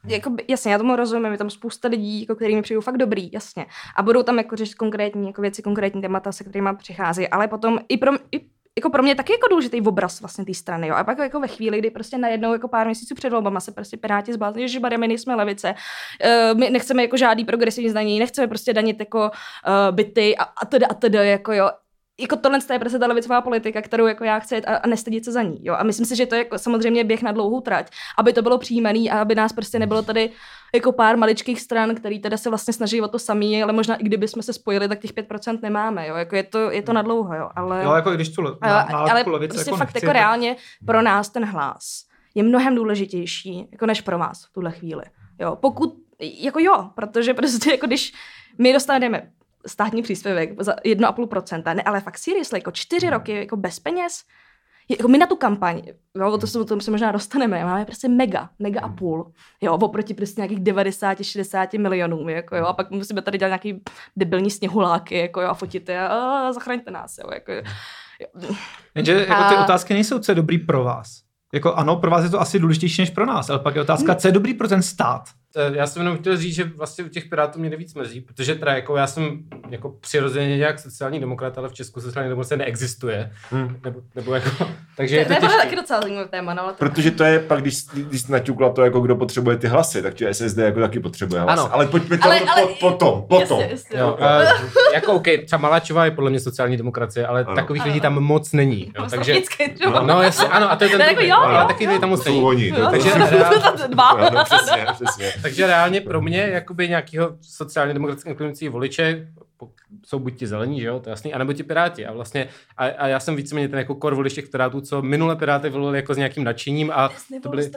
jako, by- jasně, já tomu rozumím, je tam spousta lidí, jako kterými přijdou fakt dobrý, jasně. A budou tam jako řešit konkrétní jako věci, konkrétní témata, se kterými přichází, ale potom i pro, i, jako pro mě taky jako důležitý obraz vlastně té strany. Jo. A pak jako ve chvíli, kdy prostě najednou jako pár měsíců před volbama se prostě Piráti zbláznili, že my nejsme levice, uh, my nechceme jako žádný progresivní zdanění, nechceme prostě danit jako uh, byty a, a teda a teda jako jo. Jako tohle je prostě ta levicová politika, kterou jako já chci a, a nestydit se za ní. Jo? A myslím si, že to je jako samozřejmě běh na dlouhou trať, aby to bylo přijímaný a aby nás prostě nebylo tady jako pár maličkých stran, který teda se vlastně snaží o to samý, ale možná i kdyby jsme se spojili, tak těch 5% nemáme. Jo? Jako je, to, je to na dlouho, jo. Ale, Jo, jako když tu ale, na, ale levice prostě jako fakt nechci, jako tak- reálně pro nás ten hlas je mnohem důležitější, jako než pro vás v tuhle chvíli. Jo, pokud, jako jo, protože prostě jako když my dostaneme státní příspěvek za 1,5%, ne, ale fakt seriously, jako čtyři roky jako bez peněz, jako my na tu kampaň, jo, o to se, o tom se možná dostaneme, máme prostě mega, mega a půl, jo, oproti prostě nějakých 90, 60 milionům, jako jo, a pak musíme tady dělat nějaký debilní sněhuláky, jako jo, a fotit je, a zachraňte nás, jo, jako, jo. Jenže jako ty A- otázky nejsou, co je dobrý pro vás. Jako ano, pro vás je to asi důležitější než pro nás, ale pak je otázka, co je dobrý pro ten stát. Eh, Já jsem jenom chtěl říct, že vlastně u těch Pirátů mě nejvíc mrzí, protože teda jako já jsem jako přirozeně nějak sociální demokrat, ale v Česku sociální demokracie neexistuje. Hmm. Nebo, nebo jako, takže To, je to to těžké. taky docela zajímavý téma, no, ale to... Protože to je pak, když, když naťukla to, jako kdo potřebuje ty hlasy, tak ti SSD jako taky potřebuje hlasy. Ano. Ale pojďme to Ale- ale- po, potom, potom. Jasně, jasně. Jo, uh, jako OK, třeba Maláčová je podle mě sociální demokracie, ale Ano. takových Ano. lidí tam moc není. Jo, takže, jo. no jasně, ano, a to je ten Ne, jako jo, jo. taky tam moc není. no, takže Dva. No, přesně, přesně. Takže reálně pro mě, jakoby nějakého sociálně demokratického inklinující voliče, jsou buď ti zelení, že jo, to je jasný, anebo ti piráti. A vlastně, a, a já jsem víceméně ten jako kor volič těch pirátů, co minule piráty volili jako s nějakým nadšením a to byly?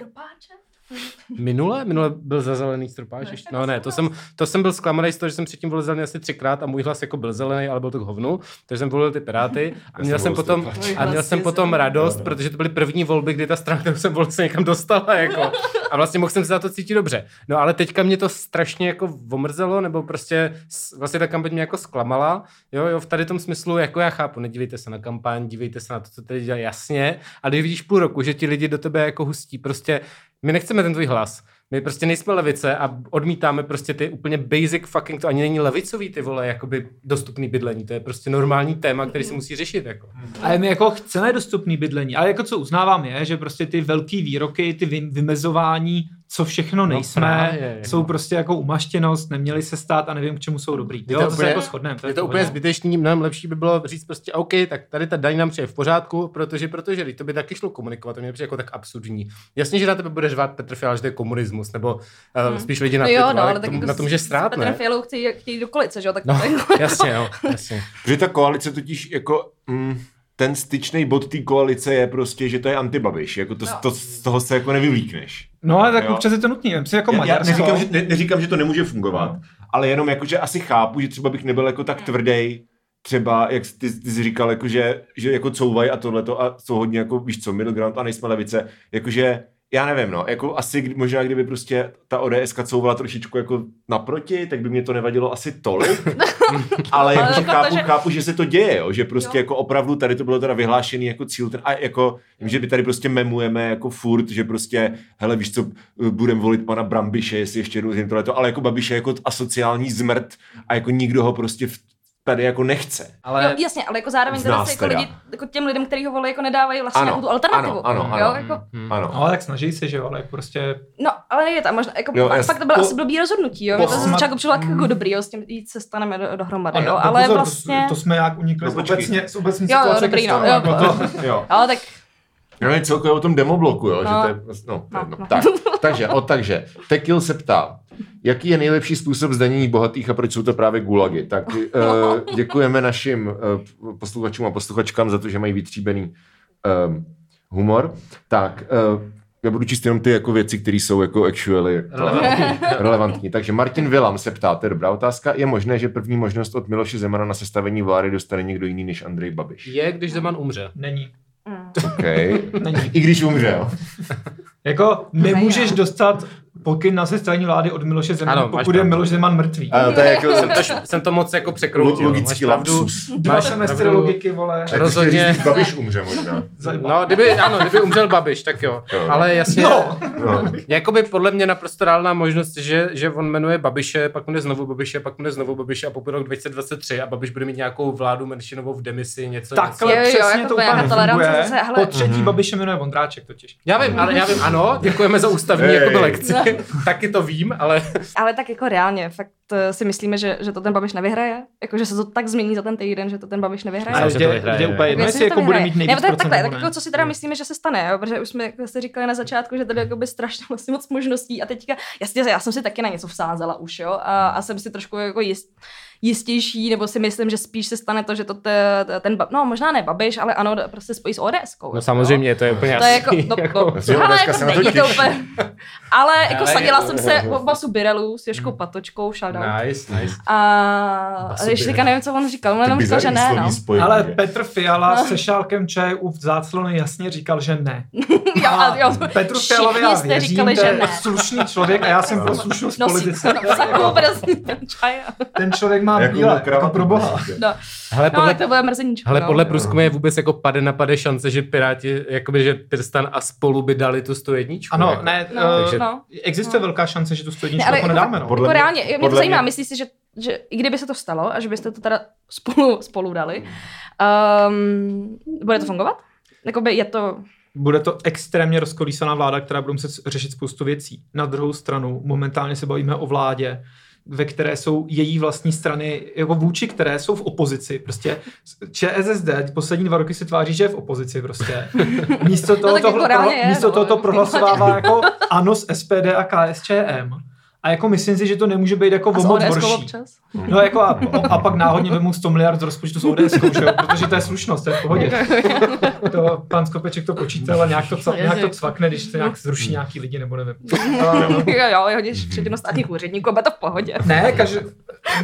Minule? Minule byl za zelený stropáč Ne, ještě? No ne, to jsem, to jsem byl zklamaný z toho, že jsem předtím volil zelený asi třikrát a můj hlas jako byl zelený, ale byl to k hovnu, takže jsem volil ty piráty a měl jsem potom, a měl jsem potom radost, protože to byly první volby, kdy ta strana, kterou jsem volil, se někam dostala, jako. A vlastně mohl jsem se za to cítit dobře. No ale teďka mě to strašně jako omrzelo, nebo prostě vlastně ta kampaň mě jako zklamala. Jo, jo, v tady tom smyslu, jako já chápu, nedívejte se na kampaň, dívejte se na to, co tady dělá jasně, a když vidíš půl roku, že ti lidi do tebe jako hustí, prostě my nechceme ten tvůj hlas. My prostě nejsme levice a odmítáme prostě ty úplně basic fucking, to ani není levicový ty vole, jakoby dostupný bydlení, to je prostě normální téma, který se musí řešit, jako. A my jako chceme dostupný bydlení, ale jako co uznávám je, že prostě ty velký výroky, ty vy- vymezování, co všechno No nejsme, právě, jsou no. prostě jako umaštěnost, neměli se stát a nevím, k čemu jsou dobrý. Je Jo, to to, se úplně- jako shodneme. Je v to úplně zbytečný, mnohem lepší by bylo říct prostě OK, tak tady ta daň nám přijde v pořádku, protože, protože to by taky šlo komunikovat, to mě přijde jako tak absurdní. Jasně, že na tebe bude řvát Petr Fiala, že to je komunismus, nebo uh, Hmm. spíš lidi na No jo, no, ale tak tomu, jako na tom, že strát, ne? Fialou chtějí, chtějí do kolice, že jo? Tak No, to je- jasně, jo, jasně. Protože ta koalice totiž jako... Mm, ten styčný bod té koalice je prostě, že to je antibabiš. Jako to, No. to, z toho se jako nevylíkneš. No ale tak Jo. občas je to si jako Já, já neříkám, že, ne, neříkám, že to nemůže fungovat, ale jenom jako, že asi chápu, že třeba bych nebyl jako tak tvrdý, třeba, jak ty, ty jsi říkal, jako, že, že jako couvaj a tohleto a jsou hodně jako, víš co, middle ground a nejsme levice, jakože já nevím, no, jako asi možná kdyby prostě ta ODS couvala trošičku jako naproti, tak by mě to nevadilo asi tolik, ale Ale jakože chápu, protože- chápu, že se to děje, jo, že prostě Jo. jako opravdu tady to bylo teda vyhlášený jako cíl, ten, a jako, vím, že by tady prostě memujeme jako furt, že prostě, hele, víš co, budeme volit pana Brambiše, jestli ještě jednou zjím tohleto, ale jako Babiš je jako asociální zmrt a jako nikdo ho prostě v, tady jako nechce. Ale Jo, jasně, ale jako zároveň Z teda si jako teda. lidi, jako těm lidem, kteří ho volí, jako nedávají vlastně Ano, jako tu alternativu. ano, ano, Jo, ano. jako, hm. Ano. No, tak snaží se, že jo, ale prostě... no, ale je tam možná, jako, Jo, jas- fakt to bylo po- asi blbý rozhodnutí, jo. To po- ze začátku přišlo jako Mm. dobrý, jo, s tím jít se staneme do, dohromady, A jo, ale pozor, vlastně... To, to jsme jak unikli No, z, obecně, z obecní Jo, jo, dobrý, no, jo, jako to. Jo. Ale tak No je celkově o tom demobloku, jo, že No. to je prostě, no, to je No, jedno. no. Tak, takže, o, takže, Tekil se ptá, jaký je nejlepší způsob zdanění bohatých a proč jsou to právě gulagy? Tak uh, děkujeme našim uh, posluchačům a posluchačkám za to, že mají vytříbený um, humor. Tak, uh, já budu číst jenom ty jako věci, které jsou jako actually Relevantní. relevantní. Takže Martin Vilam se ptá, to je dobrá otázka. Je možné, že první možnost od Miloše Zemana na sestavení vlády dostane někdo jiný než Andrej Babiš? je, když Zeman umře. Není. Okay. Není. I když umře, jo. Jako nemůžeš dostat pokyn na sestavení vlády od Miloše Zemana, Ano, pokud je. Miloš Zeman mrtvý. A to je jako Jsem to, jsem to moc jako překroutil. logický Máš pravdu. lapsus. Dva semestry logiky, vole. Tak Rozhodně. říct, Babiš umře možná. No, kdyby, ano, kdyby umřel Babiš, tak jo. Jo. Ale jasně, No. No. Jakoby podle mě naprosto reálná možnost, že, že on jmenuje Babiše, pak bude znovu Babiše, pak bude znovu Babiše a pokud rok 2023 a Babiš bude mít nějakou vládu menšinovou v demisi, něco, něco. Takhle Jo, jo, přesně jako to úplně nefunguje. zase, hele. Po třetí Mhm. Babiše jmenuje Vondráček totiž. Já vím, ale já vím, ano, děkujeme za ústavní jakoby lekci. taky to vím, ale... Ale tak jako reálně, fakt eh, si myslíme, že, že to ten Babiš nevyhraje? Jako, že se to tak změní za ten týden, že to ten Babiš nevyhraje? Ale že to vyhraje, jde úplně jedno, Myslím, jestli jako bude mít nejvíc ne, tak, procent takhle, tak jako, co si teda myslíme, že se stane, jo? protože už jsme jak jste říkali na začátku, že tady jakoby strašně vlastně moc možností a teďka, jasně, já jsem si taky na něco vsázela už, jo, a, a jsem si trošku jako jist, jistější, nebo si myslím, že spíš se stane to, že to te, ten, no možná ne Babiš, ale ano, prostě spojí s ODS. No samozřejmě, to je úplně To je jako, no, no, ale dneska jako se na to není to úplně, ale jako Ale- sadila jsem se o basu Birelu s Jožkou Patočkou, shoutout. Nice, nice. A ještě teďka nevím, co on říkal, on jenom říkal, že ne, no. Spojení, Ale? Petr Fiala No. se šálkem čaje u záclony jasně říkal, že ne. Jo, a jo, Petru Fialovi já jste věřím, říkali, že je ne. slušný člověk a já jsem pro slušnost v Nosí politice. no. Ten člověk má Jako bílé, jako pro boha. prostě. No, Hele, no podle, ale to bude mrzeníčko. hele, no. podle průzkumu je vůbec jako pade na pade šance, že Piráti, jakoby, že Trstan a spolu by dali tu 101. Ano, jako. ne, No, uh, takže- no. existuje velká šance, že tu Ne, stojničku ale jako jako nedáme. No. Podle Jako mě- reálně, mě to podle zajímá, mě- myslíš si, že, že i kdyby se to stalo a že byste to teda spolu, spolu dali, um, bude to fungovat? Jakoby je to... Bude to extrémně rozkolísaná vláda, která bude muset řešit spoustu věcí. Na druhou stranu, momentálně se bavíme o vládě, ve které jsou její vlastní strany, jako vůči které jsou v opozici. Prostě ČSSD poslední dva roky se tváří, že je v opozici prostě. Místo toho, tak to, jako místo no. toho to prohlasovává jako ANO s SPD a KSČM. A jako myslím si, že to nemůže být jako A o moc horší. občas? No jako a, a pak náhodně vemu 100 miliard z rozpočtu s ODS, protože to je slušnost, to je v pohodě. To, pan Skopeček to počítal a nějak to, cva, nějak to cvakne, když to nějak zruší nějaký lidi, nebo nevím. Jo, jo, hodíš předtím státních úředníků, bude to v pohodě. ne, každý,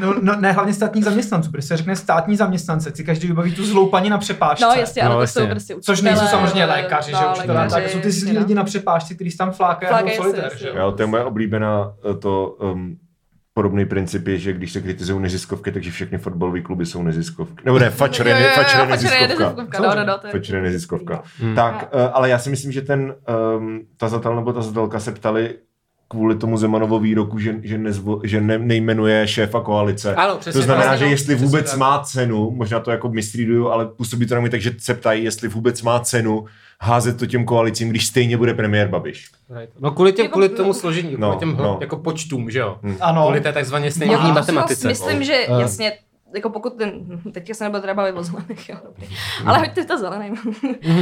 no, no, ne, hlavně státních zaměstnanců, protože se řekne státní zaměstnance, si každý vybaví tu zlou paní na přepážce. No jasně, ale No, to jsou jasně. prostě Což nejsou učitelé, samozřejmě lékaři, že no, učitelé, lékaři, tak jsou ty zlí lidi na přepážce, který si tam flákají a si, solitér, že jo. Jo, to je moje oblíbená eh, to um, podobný princip je, že když se kritizují neziskovky, takže všechny fotbalové kluby jsou neziskovky. Nebo ne, jo, je, Fatscher je neziskovka. no, no, no, to je- neziskovka. Hmm. Tak, eh, ale já si myslím, že ten um, tazatel nebo tazatelka se ptali kvůli tomu Zemanovo výroku, že, že, nezvo, že ne, nejmenuje šéfa koalice. Ano, přesně to znamená, tak. že jestli Přesně vůbec tak. má cenu, možná to jako mistříduju, ale působí to na mě tak, že se ptají, jestli vůbec má cenu házet to těm koalicím, když stejně bude premiér Babiš. No kvůli, těm, Jako- kvůli tomu složení, No, kvůli těm no. jako počtům, že jo? Ano. Kvůli té takzvaně stejně já matematice. Myslím, že Eh. jasně, jako pokud ten, teďka se nebude teda bavit o zelených, jo, dobrý. Ale hoďte to zelený.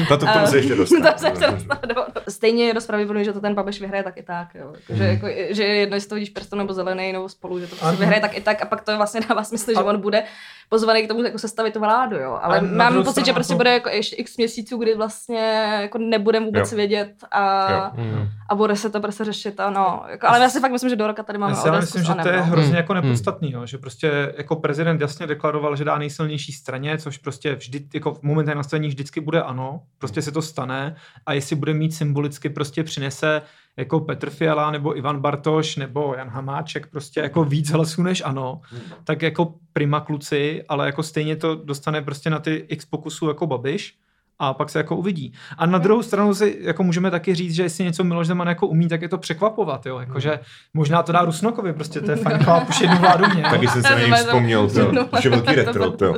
Na to k tomu se ještě dostane. to se ještě dostane, no. Stejně je dost pravděpodobné, že to ten Babiš vyhraje tak i tak, jo. Jako, že, jako, že je jedno, jestli to vidíš prstou nebo zelený nebo spolu, že to prostě vyhraje tak i tak a pak to vlastně dává smysl, že on bude pozvaný k tomu jako sestavit tu vládu, jo. Ale A mám pocit, stranu že prostě jako- bude jako ještě x měsíců, kdy vlastně jako nebudeme vůbec Jo. vědět a, Jo. Mm. a bude se to prostě řešit a no, jako, ale já si fakt myslím, že do roka tady máme Já si myslím, že to je hrozně Hmm. jako Hmm. nepodstatný, jo, že prostě jako prezident jasně deklaroval, že dá nejsilnější straně, což prostě vždy, jako v momentě nastavení vždycky bude ano, prostě se to stane a jestli bude mít symbolicky prostě přinese jako Petr Fiala nebo Ivan Bartoš nebo Jan Hamáček prostě jako víc hlasů než ano, tak jako prima kluci, ale jako stejně to dostane prostě na ty x pokusů jako Babiš a pak se jako uvidí. A na druhou stranu si jako můžeme taky říct, že jestli něco Miloš Zeman jako umí, tak je to překvapovat, jo, jakože možná to dá Rusnokovi, prostě to je fajn chlap, už jednu vládu měl. Taky jsem se na něj vzpomněl, to, to je velký to retro, bylo- to.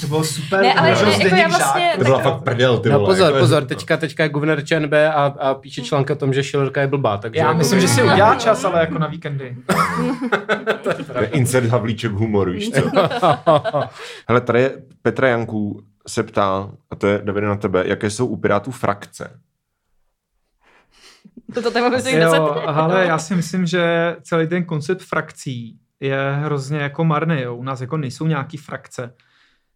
To bylo super. Ne, ale to ne, jako já vlastně- Žák, To byla fakt prdel, ty No vole. pozor, jako je- pozor, teďka, teďka je guvernér ČNB a, a píše články o tom, že Schillerka je blbá. Takže Já jako- myslím, že si udělá čas, ale jako na víkendy. To je insert Havlíček humoru, víš co? Hele, tady je Petra Janků se ptá, a to je Davide na tebe, jaké jsou u Pirátů frakce? Toto téma někdo Jo, ale já si myslím, že celý ten koncept frakcí je hrozně jako marný. Jo. U nás jako nejsou nějaký frakce.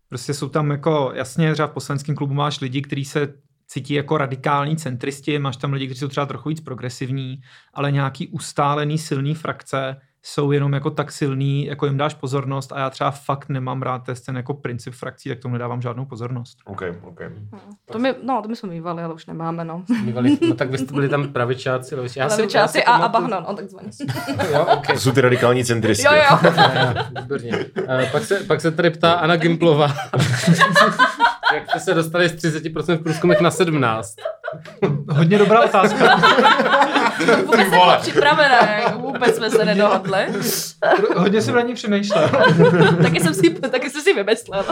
Prostě jsou tam jako, jasně, třeba v poslaneckém klubu máš lidi, kteří se cítí jako radikální centristi, máš tam lidi, kteří jsou třeba trochu víc progresivní, ale nějaký ustálený silný frakce jsou jenom jako tak silný, jako jim dáš pozornost a já třeba fakt nemám rád ten jako princip frakcí, tak tomu nedávám žádnou pozornost. OK, OK. To my, no, to my jsme mývali, ale už nemáme, no. Mývali, no tak vy jste byli tam pravičáci, levičáci. Já si- já a, a pamatuju- bahno, no, takzvaně. Jo, okay. To jsou ty radikální centristi. Jo, jo. Výborně. Uh, pak, se, pak se tady ptá Anna Gimplová. Jak jste se dostali z 30% v průzkumech na 17? Hodně dobrá otázka. Vůbec jsem byla připravená, Vůbec jsme se nedohodli. Hodně jsem na ní přemýšlel. taky jsem si, taky jsem si vymyslel.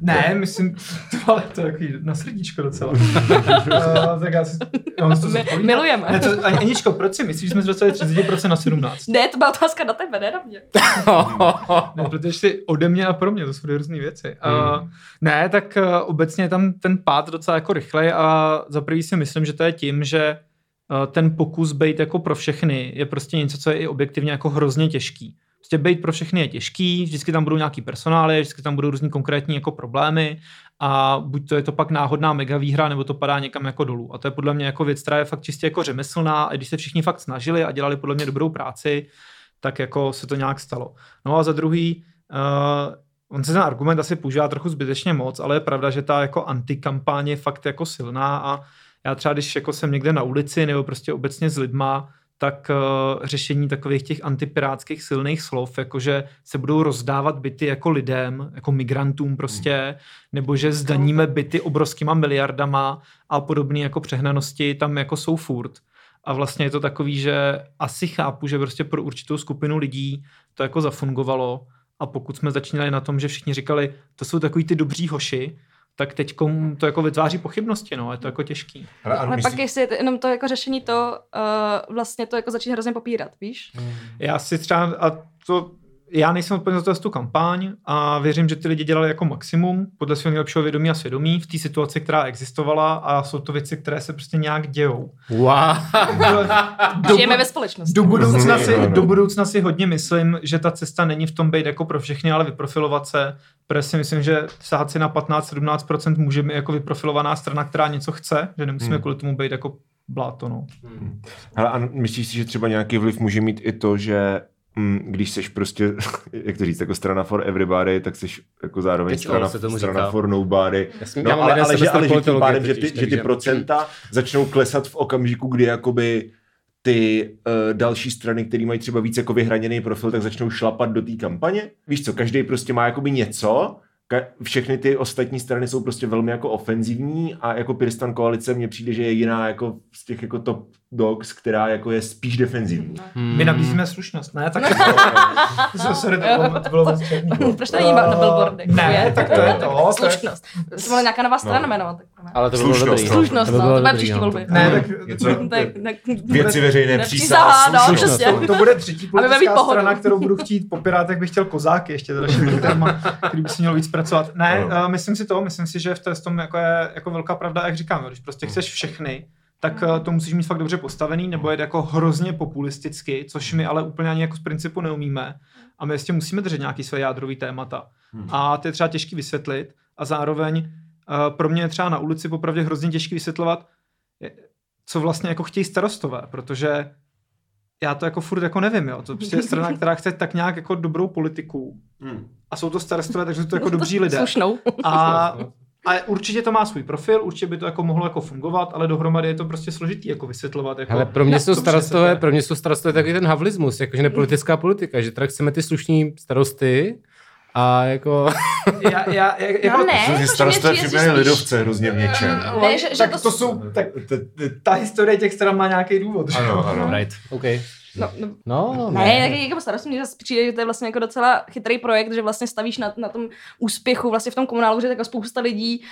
ne, myslím, to, ale to je takový na srdíčko docela. uh, tak já si, já to My, milujeme. Ne, to, Aničko, proč si myslíš, že jsme dostali 30% na 17? Ne, to byla otázka na tebe, ne na mě. ne, protože jsi ode mě a pro mě, to jsou dvě různé věci. Uh, ne, tak uh, obecně je tam ten pád docela jako rychlej a za prvý si myslím, že to je tím, že uh, ten pokus být jako pro všechny je prostě něco, co je i objektivně jako hrozně těžký. Prostě být pro všechny je těžký, vždycky tam budou nějaký personály, vždycky tam budou různý konkrétní jako problémy a buď to je to pak náhodná mega výhra, nebo to padá někam jako dolů. A to je podle mě jako věc, která je fakt čistě jako řemeslná a když se všichni fakt snažili a dělali podle mě dobrou práci, tak jako se to nějak stalo. No a za druhý, uh, on se ten argument asi používá trochu zbytečně moc, ale je pravda, že ta jako antikampaň je fakt jako silná a já třeba, když jako jsem někde na ulici nebo prostě obecně s lidma, tak uh, řešení takových těch antipirátských silných slov, jako že se budou rozdávat byty jako lidem, jako migrantům prostě, hmm. nebo že zdaníme byty obrovskýma miliardama a podobné jako přehnanosti tam jako jsou furt. A vlastně je to takový, že asi chápu, že prostě pro určitou skupinu lidí to jako zafungovalo a pokud jsme začínali na tom, že všichni říkali, to jsou takový ty dobří hoši, tak teď to jako vytváří pochybnosti, no, je to jako těžký. Ale, ale myslí... pak jestli jenom to jako řešení to, uh, vlastně to jako začít hrozně popírat, víš? Já si třeba, a to já nejsem odpovědný za tu kampaň a věřím, že ty lidi dělali jako maximum podle svého nejlepšího vědomí a svědomí v té situaci, která existovala a jsou to věci, které se prostě nějak dějou. Wow. Do, Žijeme ve společnosti. Do budoucna, si, do budoucna si hodně myslím, že ta cesta není v tom být jako pro všechny, ale vyprofilovat se, protože si myslím, že sahat si na 15-17% může být jako vyprofilovaná strana, která něco chce, že nemusíme hmm. kvůli tomu být jako bláto. No. Hmm. Hele, a myslíš si, že třeba nějaký vliv může mít i to, že když seš prostě, jak to říct, jako strana for everybody, tak seš jako zároveň strana, se tomu strana for nobody. no, ale, ale, ale, že, ale že tím pádem, že ty, že ty procenta začnou klesat v okamžiku, kdy jakoby ty uh, další strany, které mají třeba víc jako vyhraněný profil, tak začnou šlapat do té kampaně. Víš co, každý prostě má jakoby něco, všechny ty ostatní strany jsou prostě velmi jako ofenzivní a jako Pirstan koalice mně přijde, že je jiná jako z těch jako top dogs, která jako je spíš defenzivní. Hmm. My nabízíme slušnost, ne? Tak to, sorry, to bylo, to bylo Proč to není na billboardech? Ne, tak to je to. Slušnost. To byla nějaká nová strana no. jmenovat. Ale to bylo dobrý. Slušnost, no, to bude příští volby. Ne, tak věci veřejné přísah. No, to bude třetí politická strana, kterou budu chtít po Pirátech bych chtěl kozáky, ještě další téma, který by si měl víc pracovat. Ne, myslím si to, myslím si, že v tom jako je jako velká pravda, jak říkám, když prostě chceš všechny, tak eh, to musíš mít fakt dobře postavený, nebo je jako hrozně populisticky, což my ale úplně ani jako z principu neumíme. A my ještě musíme držet nějaký své jádrový témata. Hmm. A to je třeba těžký vysvětlit. A zároveň uh, pro mě je třeba na ulici popravdě hrozně těžký vysvětlovat, co vlastně jako chtějí starostové, protože já to jako furt jako nevím, jo. To prostě je strana, která chce tak nějak jako dobrou politiku. Hmm. A jsou to starostové, takže jsou to jako dobří lidé. Slušnou. A a určitě to má svůj profil, určitě by to jako mohlo jako fungovat, ale dohromady je to prostě složitý jako vysvětlovat. Jako, ale pro mě jsou starostové, pro mě jsou starostové taky ten havlismus, jakože nepolitická politika, že teda chceme ty slušní starosty, a jako... já, já, jak, jako no ne, jako starostové připravené lidovce hrozně v něčem. Ne, že, tak že to, to jsou, tak ta historie těch stran má nějaký důvod. Ano, ano. Right, okay. No, no, no, ne, ne. tak jako starost mě zase přijde, že to je vlastně jako docela chytrý projekt, že vlastně stavíš na, na tom úspěchu vlastně v tom komunálu, že jako spousta lidí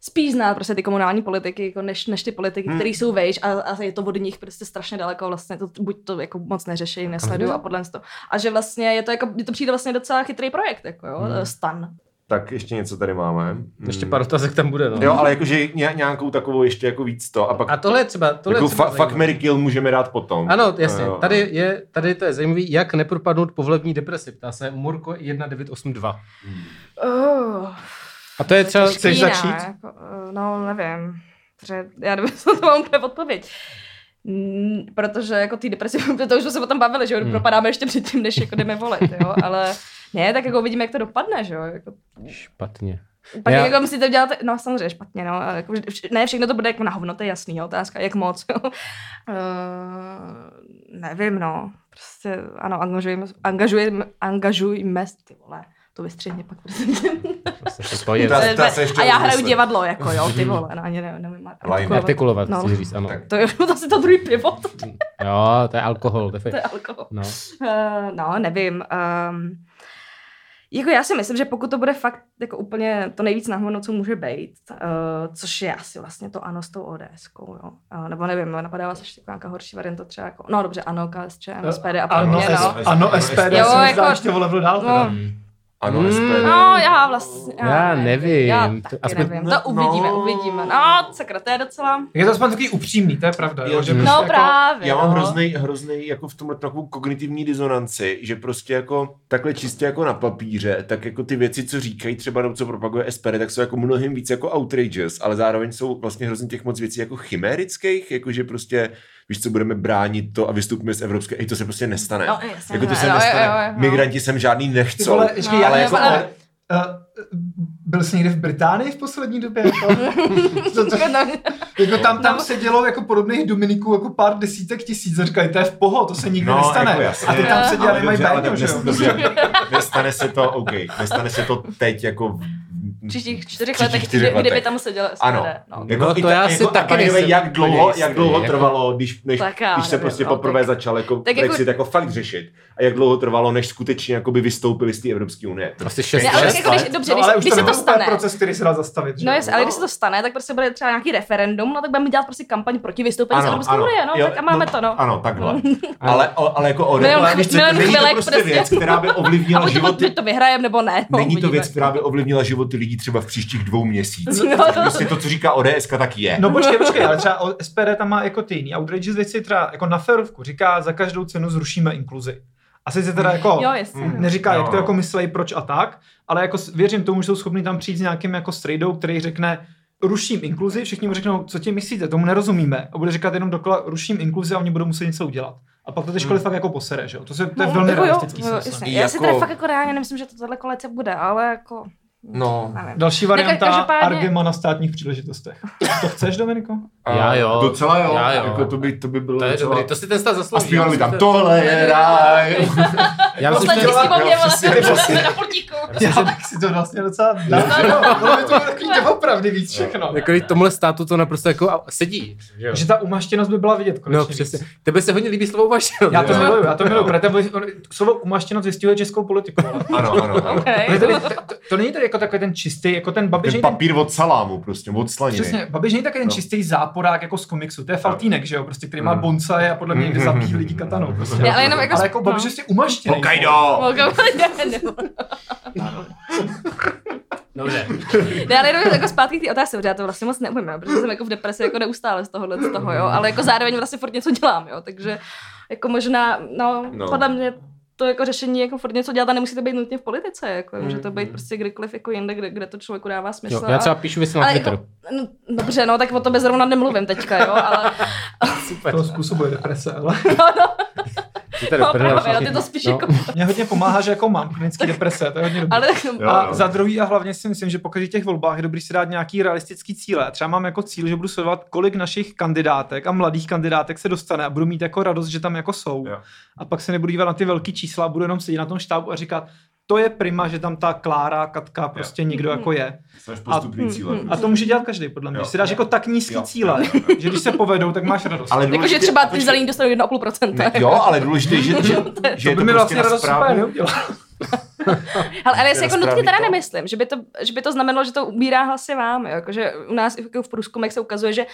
spíš znát prostě ty komunální politiky, jako než, než ty politiky, hmm. které jsou vejš a, a, je to od nich prostě strašně daleko, vlastně to, buď to jako moc neřeší, nesledují a podle to. A že vlastně je to jako, je to přijde vlastně docela chytrý projekt, jako jo, hmm. stan. Tak ještě něco tady máme. Ještě pár otázek tam bude, no. Jo, ale jakože nějakou takovou ještě jako víc to. A, pak, a tohle je třeba... Tohle jako je třeba fa- fuck, Mary Kill můžeme dát potom. Ano, jasně. Uh, tady, je, tady to je zajímavý, jak nepropadnout povolební depresi. Ptá se Murko 1982. Hmm. Oh. A to je třeba... Chceš začít? Jako, eh, no, nevím. Protože já nevím, co to mám úplně odpověď. Mm, protože jako ty depresi, to už jsme se o tom bavili, že hmm. propadáme ještě předtím, než jako jdeme volit, jo, ale ne, tak jako uvidíme, jak to dopadne, že jo. Jako... Špatně. Pak Já... jako musíte dělat, no samozřejmě špatně, no. Jako, ne, všechno to bude jako na hovno, to je jasný, jo, otázka, jak moc, jo. Uh, nevím, no. Prostě, ano, angažujeme, angažujeme, angažujeme, ty vole To vystřihni pak. Prostě to je. Ta- ta se ještě a já hraju divadlo, jako jo, ty vole, no, ani ne, nevím. Line. Artikulovat, No. říct, ano. To je to asi to druhý pivo, to, Jo, to je alkohol. To je to je alkohol. No. Uh, no, nevím. Um, jako já si myslím, že pokud to bude fakt jako úplně to nejvíc nahmono, co může být, uh, což je asi vlastně to ano s tou ODS-kou, jo. Uh, nebo nevím, napadá vás ještě nějaká horší varianta třeba jako, no dobře, ano, KSČM, SPD a Ano, podobně, S- no. ano, SPD Jo, jako- ještě o level dál. teda. No, Ano, Mm. SPD. no, já vlastně, Já nevím. Já To- taky aspoň- nevím, to uvidíme, no. uvidíme. No, sakra, to je docela... Je to aspoň takový upřímný, to je pravda. Jo, Jo, že no, prostě No jako, právě, Já mám no. hrozný, hrozný jako v tomhle takovou kognitivní disonanci, že prostě jako takhle čistě jako na papíře, tak jako ty věci, co říkají třeba nebo co propaguje SPD, tak jsou jako mnohem víc jako outrageous, ale zároveň jsou vlastně hrozně těch moc věcí jako chimérických, jakože prostě víš co, budeme bránit to a vystupíme z Evropské, i to se prostě nestane. No, jasně, jako to se jo, nestane. jo, jo, jo. Migranti sem žádný nechcou. vole, ještě, No, ale jako, ale, uh, byl jsi někde v Británii v poslední době? Jako, to, to, No, jako tam, tam No. sedělo jako podobných Dominiků jako pár desítek tisíc a říkali, to je v poho, to se nikdy No, nestane. jako jasně. a ty tam seděli a dobře, ale béňo, tak že jo? Nestane se to, OK, nestane se to teď jako příštích čtyřech letech, čtyřech kdy, kdyby letech. tam seděl SPD. Ano. No. Jako, No, to ta- já si jako, taky nejsem jak dlouho, jak dlouho jako- trvalo, když, než, Tak já když se nevím, prostě no, poprvé tak- začal jako tak jako- Brexit jako fakt řešit a jak dlouho trvalo, než skutečně jakoby vystoupili z té Evropské unie. Asi šest Ne, ale let. jako, když, dobře, No, ale už když to se to stane, proces, který se dá zastavit. že No jasně, ale když se to stane, tak prostě bude třeba nějaký referendum, no tak budeme dělat prostě kampaň proti vystoupení z Evropské unie, no, tak a máme to, no. Ano, takhle. ale, ale jako o není to prostě prostě. věc, která by ovlivnila životy to vyhrajem, nebo ne. No, Není to věc, která by ovlivnila životy lidí třeba v příštích dvou měsících. No. Prostě to, co říká ODS, tak je. No počkej, počkej, ale třeba SPD tam má jako ty jiný outrageous věci, třeba jako na ferovku říká, za každou cenu zrušíme inkluzi. A sice teda jako Jo, jasně. Mm. neříká, Jo, jak to no. jako myslej, proč a tak, ale jako věřím tomu, že jsou schopni tam přijít s nějakým jako strejdou, který řekne, ruším inkluzi, všichni mu řeknou, co ti myslíte, tomu nerozumíme. A bude říkat jenom dokola, ruším inkluzi a oni budou muset něco udělat. A pak to ty školy fakt jako posere, že jo? To, se, to je No, velmi jako jo, realistický jo, si myslím. jasně. Já si Jako- tady fakt jako reálně nemyslím, že to tahle kolece bude, ale jako... No. Nevím. Další varianta, každopádně- Argema na státních příležitostech. To chceš, Dominiko? Já jo. Docela jo. Já jo. Jako to, by, to by bylo To je docela... dobrý, to si ten stát A zaslouží. zpívali by Já tam, tohle je ráj. Já myslím, Poslední že... přesně. na pultíku. Já bych si to vlastně docela dal? Bylo by to takový opravdy víc všechno. Jako tomuhle státu to naprosto jako a- sedí. Že ta umaštěnost by byla vidět konečně No přesně. Tebe se hodně líbí slovo umaštěnost. Já to miluju, já to miluju, protože to- slovo umaštěnost vystihuje českou politiku. Ano, ano, to, to, to, není tady jako takový ten čistý, jako ten Babiš, Ten papír od salámu, prostě, od slaniny. přesně, Babiš není takový ten No. čistý záporák jako z komiksu, to je Faltínek, že jo, prostě, který má Mm. bonsaje a podle mě někde zabíjí lidi katanou. Prostě. Ne, ale jenom jako... Ale jako je prostě umaštěný. Hokkaido! Dobře. Ne, ale jenom jako zpátky k té otázce, protože já to vlastně moc neumím, jo, protože jsem jako v depresi jako neustále z tohohle, z toho, jo, ale jako zároveň vlastně furt něco dělám, jo, takže jako možná, no, No. no. podle mě to jako řešení jako furt něco dělat a nemusí to být nutně v politice, jako, Mm, může to být mm. prostě kdykoliv jako jinde, kde, kde to člověku dává smysl. Jo, já třeba a, píšu věci na ale Twitteru. jako, no, dobře, no, tak o tobě zrovna nemluvím teďka, jo, ale Super. To způsobuje deprese, ale Twitter, no, prdele, právě, jo, všichni- ty to spíš no. jako, mě hodně pomáhá, že jako mám klinický deprese, to je hodně dobrý. ale a jo. za druhý a hlavně si myslím, že po každých těch volbách je dobrý si dát nějaký realistický cíle. Třeba mám jako cíl, že budu sledovat, kolik našich kandidátek a mladých kandidátek se dostane a budu mít jako radost, že tam jako jsou. Jo. A pak se nebudu dívat na ty velký čísla a budu jenom sedět na tom štábu a říkat, to je prima, že tam ta Klára, Katka, prostě někdo jako je. A- cíle. A to může dělat každý, podle mě. Jo. Si dáš jako tak nízký Jo. cíle, že když se povedou, tak máš radost. Ale jakože důležitě- třeba ty zelení dostanou 1,5%. Ne, jo, ale důležité, je, že, že, že to je by mi prostě vlastně radost neudělal. Ale, ale já si jako nutně teda to. nemyslím, že by, to, že by to znamenalo, že to ubírá hlasy vám. Jo? Jako, že u nás jako v průzkumech se ukazuje, že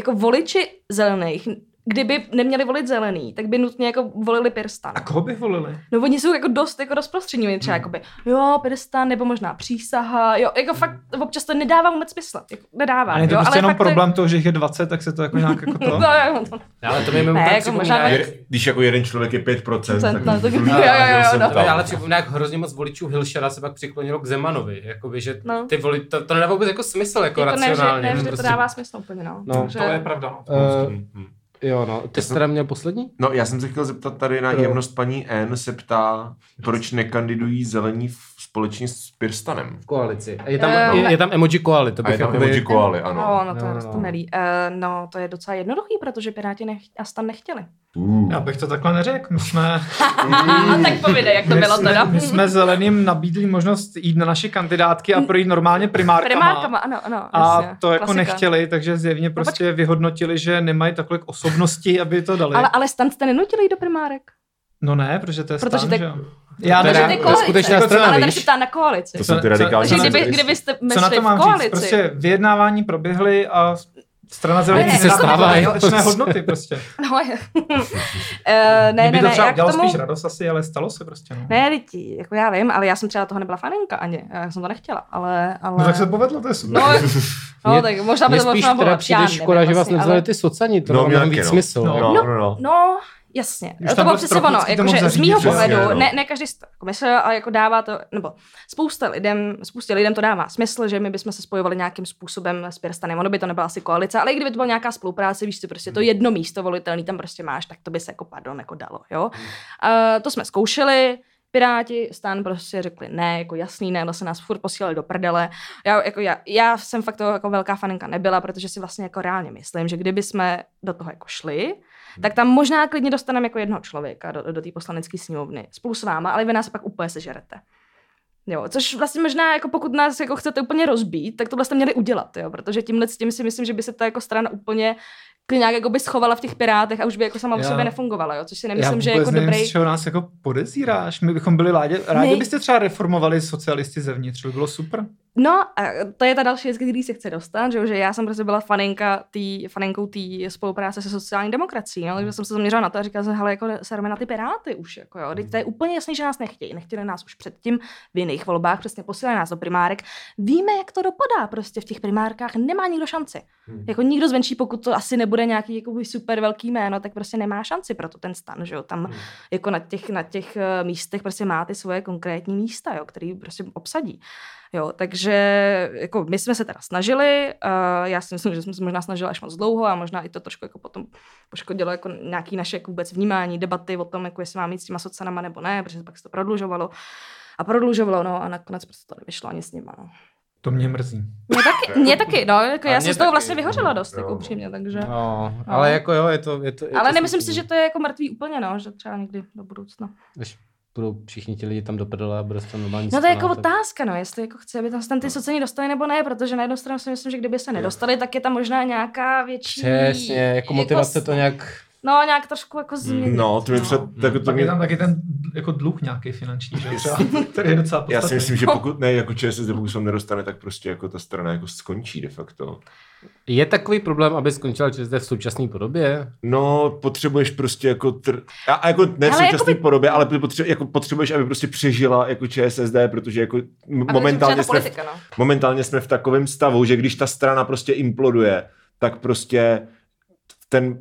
jako voliči zelených, kdyby neměli volit zelený, tak by nutně jako volili Pirstan. A koho by volili? No oni jsou jako dost jako rozprostření, oni třeba Hmm. jakoby, jo, Pirstan, nebo možná přísaha, jo, jako fakt občas to nedává vůbec smysl, jako nedává. A je to jo, prostě jenom fakt to je- problém toho, že jich je 20, tak se to jako nějak jako to... No, jo, to, Ale to mi mimo Ne, tak jako možná- Je- Když jako jeden člověk je 5%, tak... no, tak- jo, jo, jo, jsem no. To ale připomíná, jak hrozně moc voličů Hilšera se pak přiklonilo k Zemanovi. Jakoby, že No. ty voli, to, to nedává vůbec jako smysl, jako jako ne, racionálně. ne, vždy prostě. to dává smysl úplně, no. No, To je pravda. Jo, no. Ty jsi teda měl poslední? No, já jsem se chtěl zeptat tady na jemnost paní N. se ptá, proč nekandidují zelení v společně s Pirstanem. V koalici. A je tam, Eh, je, je tam emoji koaly, to A bych je tam jakoby... emoji koaly, ano. No, no to, No, no, no. to nelí. Uh, no, to je docela jednoduchý, protože Piráti nech, a stan nechtěli. Uh. Já bych to takhle neřekl. My jsme, A tak povídej, jak to my bylo jsme, teda. my jsme zeleným nabídli možnost jít na naše kandidátky a projít normálně primárkama. Primárkama, ano, ano. A jasně. to jako Klasika. No, nechtěli, takže zjevně prostě vyhodnotili, že nemají takhle osobnosti, aby to dali. Ale, ale stan jste nenutili jít do primárek. No ne, protože to je Protože stan, tak- že. Já Teda- nevím, to je to je koalice. skutečná Jako co- strana, Ale tady se ptá na koalici. To jsou ty Co- radikální Takže co- kdyby, kdybyste co na to v mám říct? koalici. Prostě vyjednávání proběhly a strana zelených Ne, se nedává stávají. dostatečné hodnoty prostě. No, je. Eh, ne, Mě by ne, to ne, třeba udělalo tomu... spíš radost asi, ale stalo se prostě. No. Ne, lidi, jako já vím, ale já jsem třeba toho nebyla faninka ani. Já jsem to nechtěla, ale... ale... No tak se povedlo, to je super. No, no Mně- tak možná by to spíš možná bylo teda přijde nevím škoda, že vás vlastně, nevzali ale- ty socani, to No, mě má víc no. smysl. No. jako. No, no, no. No, jasně. Když to bylo byl přesně ono, jakože z mýho pohledu, Přesně, no. ne, ne každý jako myslel, ale jako dává to, nebo spousta lidem, spoustě lidem to dává smysl, že my bychom se spojovali nějakým způsobem s Pirstanem. Ono by to nebyla asi koalice, ale i kdyby to byla nějaká spolupráce, víš si, prostě to jedno místo volitelný tam prostě máš, tak to by se jako pardon, jako dalo, jo. Uh, to jsme zkoušeli, Piráti, stan prostě řekli ne, jako jasný ne, se nás furt posílali do prdele. Já, jako já, já jsem fakt toho jako velká faninka nebyla, protože si vlastně jako reálně myslím, že kdyby jsme do toho jako šli, tak tam možná klidně dostaneme jako jednoho člověka do, do té poslanecké sněmovny spolu s váma, ale vy nás pak úplně sežerete. Jo, což vlastně možná, jako pokud nás jako chcete úplně rozbít, tak tohle jste měli udělat, jo, protože tímhle s tím si myslím, že by se ta jako strana úplně nějak jako by schovala v těch pirátech a už by jako sama o sobě nefungovala, jo, což si nemyslím, že je jako nevím, dobrý. z čeho nás jako podezíráš. My bychom byli rádi, rádi My- byste třeba reformovali socialisty zevnitř, to by bylo super. No, a to je ta další věc, který se chce dostat, že, jo, že já jsem prostě byla faninka tý, faninkou té spolupráce se sociální demokracií, no, takže jsem se zaměřila na to a říkala jsem, hele, jako serme na ty piráty už, jako jo, Teď to je úplně jasný, že nás nechtějí, nechtěli nás už předtím v jiných volbách, přesně posílali nás do primárek. Víme, jak to dopadá, prostě v těch primárkách nemá nikdo šanci. Hmm. Jako nikdo zvenčí, pokud to asi nebude nějaký jako super velký jméno, tak prostě nemá šanci pro to ten stan, že jo, tam Hmm. jako na těch, na těch eh, místech prostě má ty svoje konkrétní místa, jo, který prostě obsadí. Jo, takže jako my jsme se teda snažili, uh, já si myslím, že jsme se možná snažili až moc dlouho a možná i to trošku jako potom poškodilo jako nějaký naše jako vůbec vnímání, debaty o tom, jako jestli mám jít s těma socanama nebo ne, protože pak se to prodlužovalo a prodlužovalo, no a nakonec prostě to nevyšlo ani s nima, no. To mě mrzí. Mě taky, mě taky, no, jako A já jsem z toho taky, vlastně no. vyhořela dost, jako Jo. upřímně, takže. No, ale jako jo, je to... Je to je Ale to nemyslím si, že to je jako mrtvý úplně, no, že třeba někdy do budoucna. Když budou všichni ti lidi tam do prdele a bude to normální No to je jako tak- otázka, no, jestli jako chci, aby tam se tam ty sociální dostali nebo ne, protože na jednu stranu si myslím, že kdyby se nedostali, tak je tam možná nějaká větší... Přesně, jako motivace to nějak... No, nějak trošku jako změnit. No, to mi třeba, tak to Tak je mě, tam taky ten jako dluh nějaký finanční, že třeba, který je docela já si podstatný. myslím, že pokud ne, jako ČSSD, pokud se nedostane, tak prostě jako ta strana jako skončí de facto. Je takový problém, aby skončila ČSSD v současné podobě? No, potřebuješ prostě jako tr... a, a jako ne v Ale současné jakoby- podobě, ale potře... jako potřebuješ, aby prostě přežila jako ČSSD, protože jako m- momentálně jsme, v, politika, no. momentálně jsme v takovém stavu, že když ta strana prostě imploduje, tak prostě ten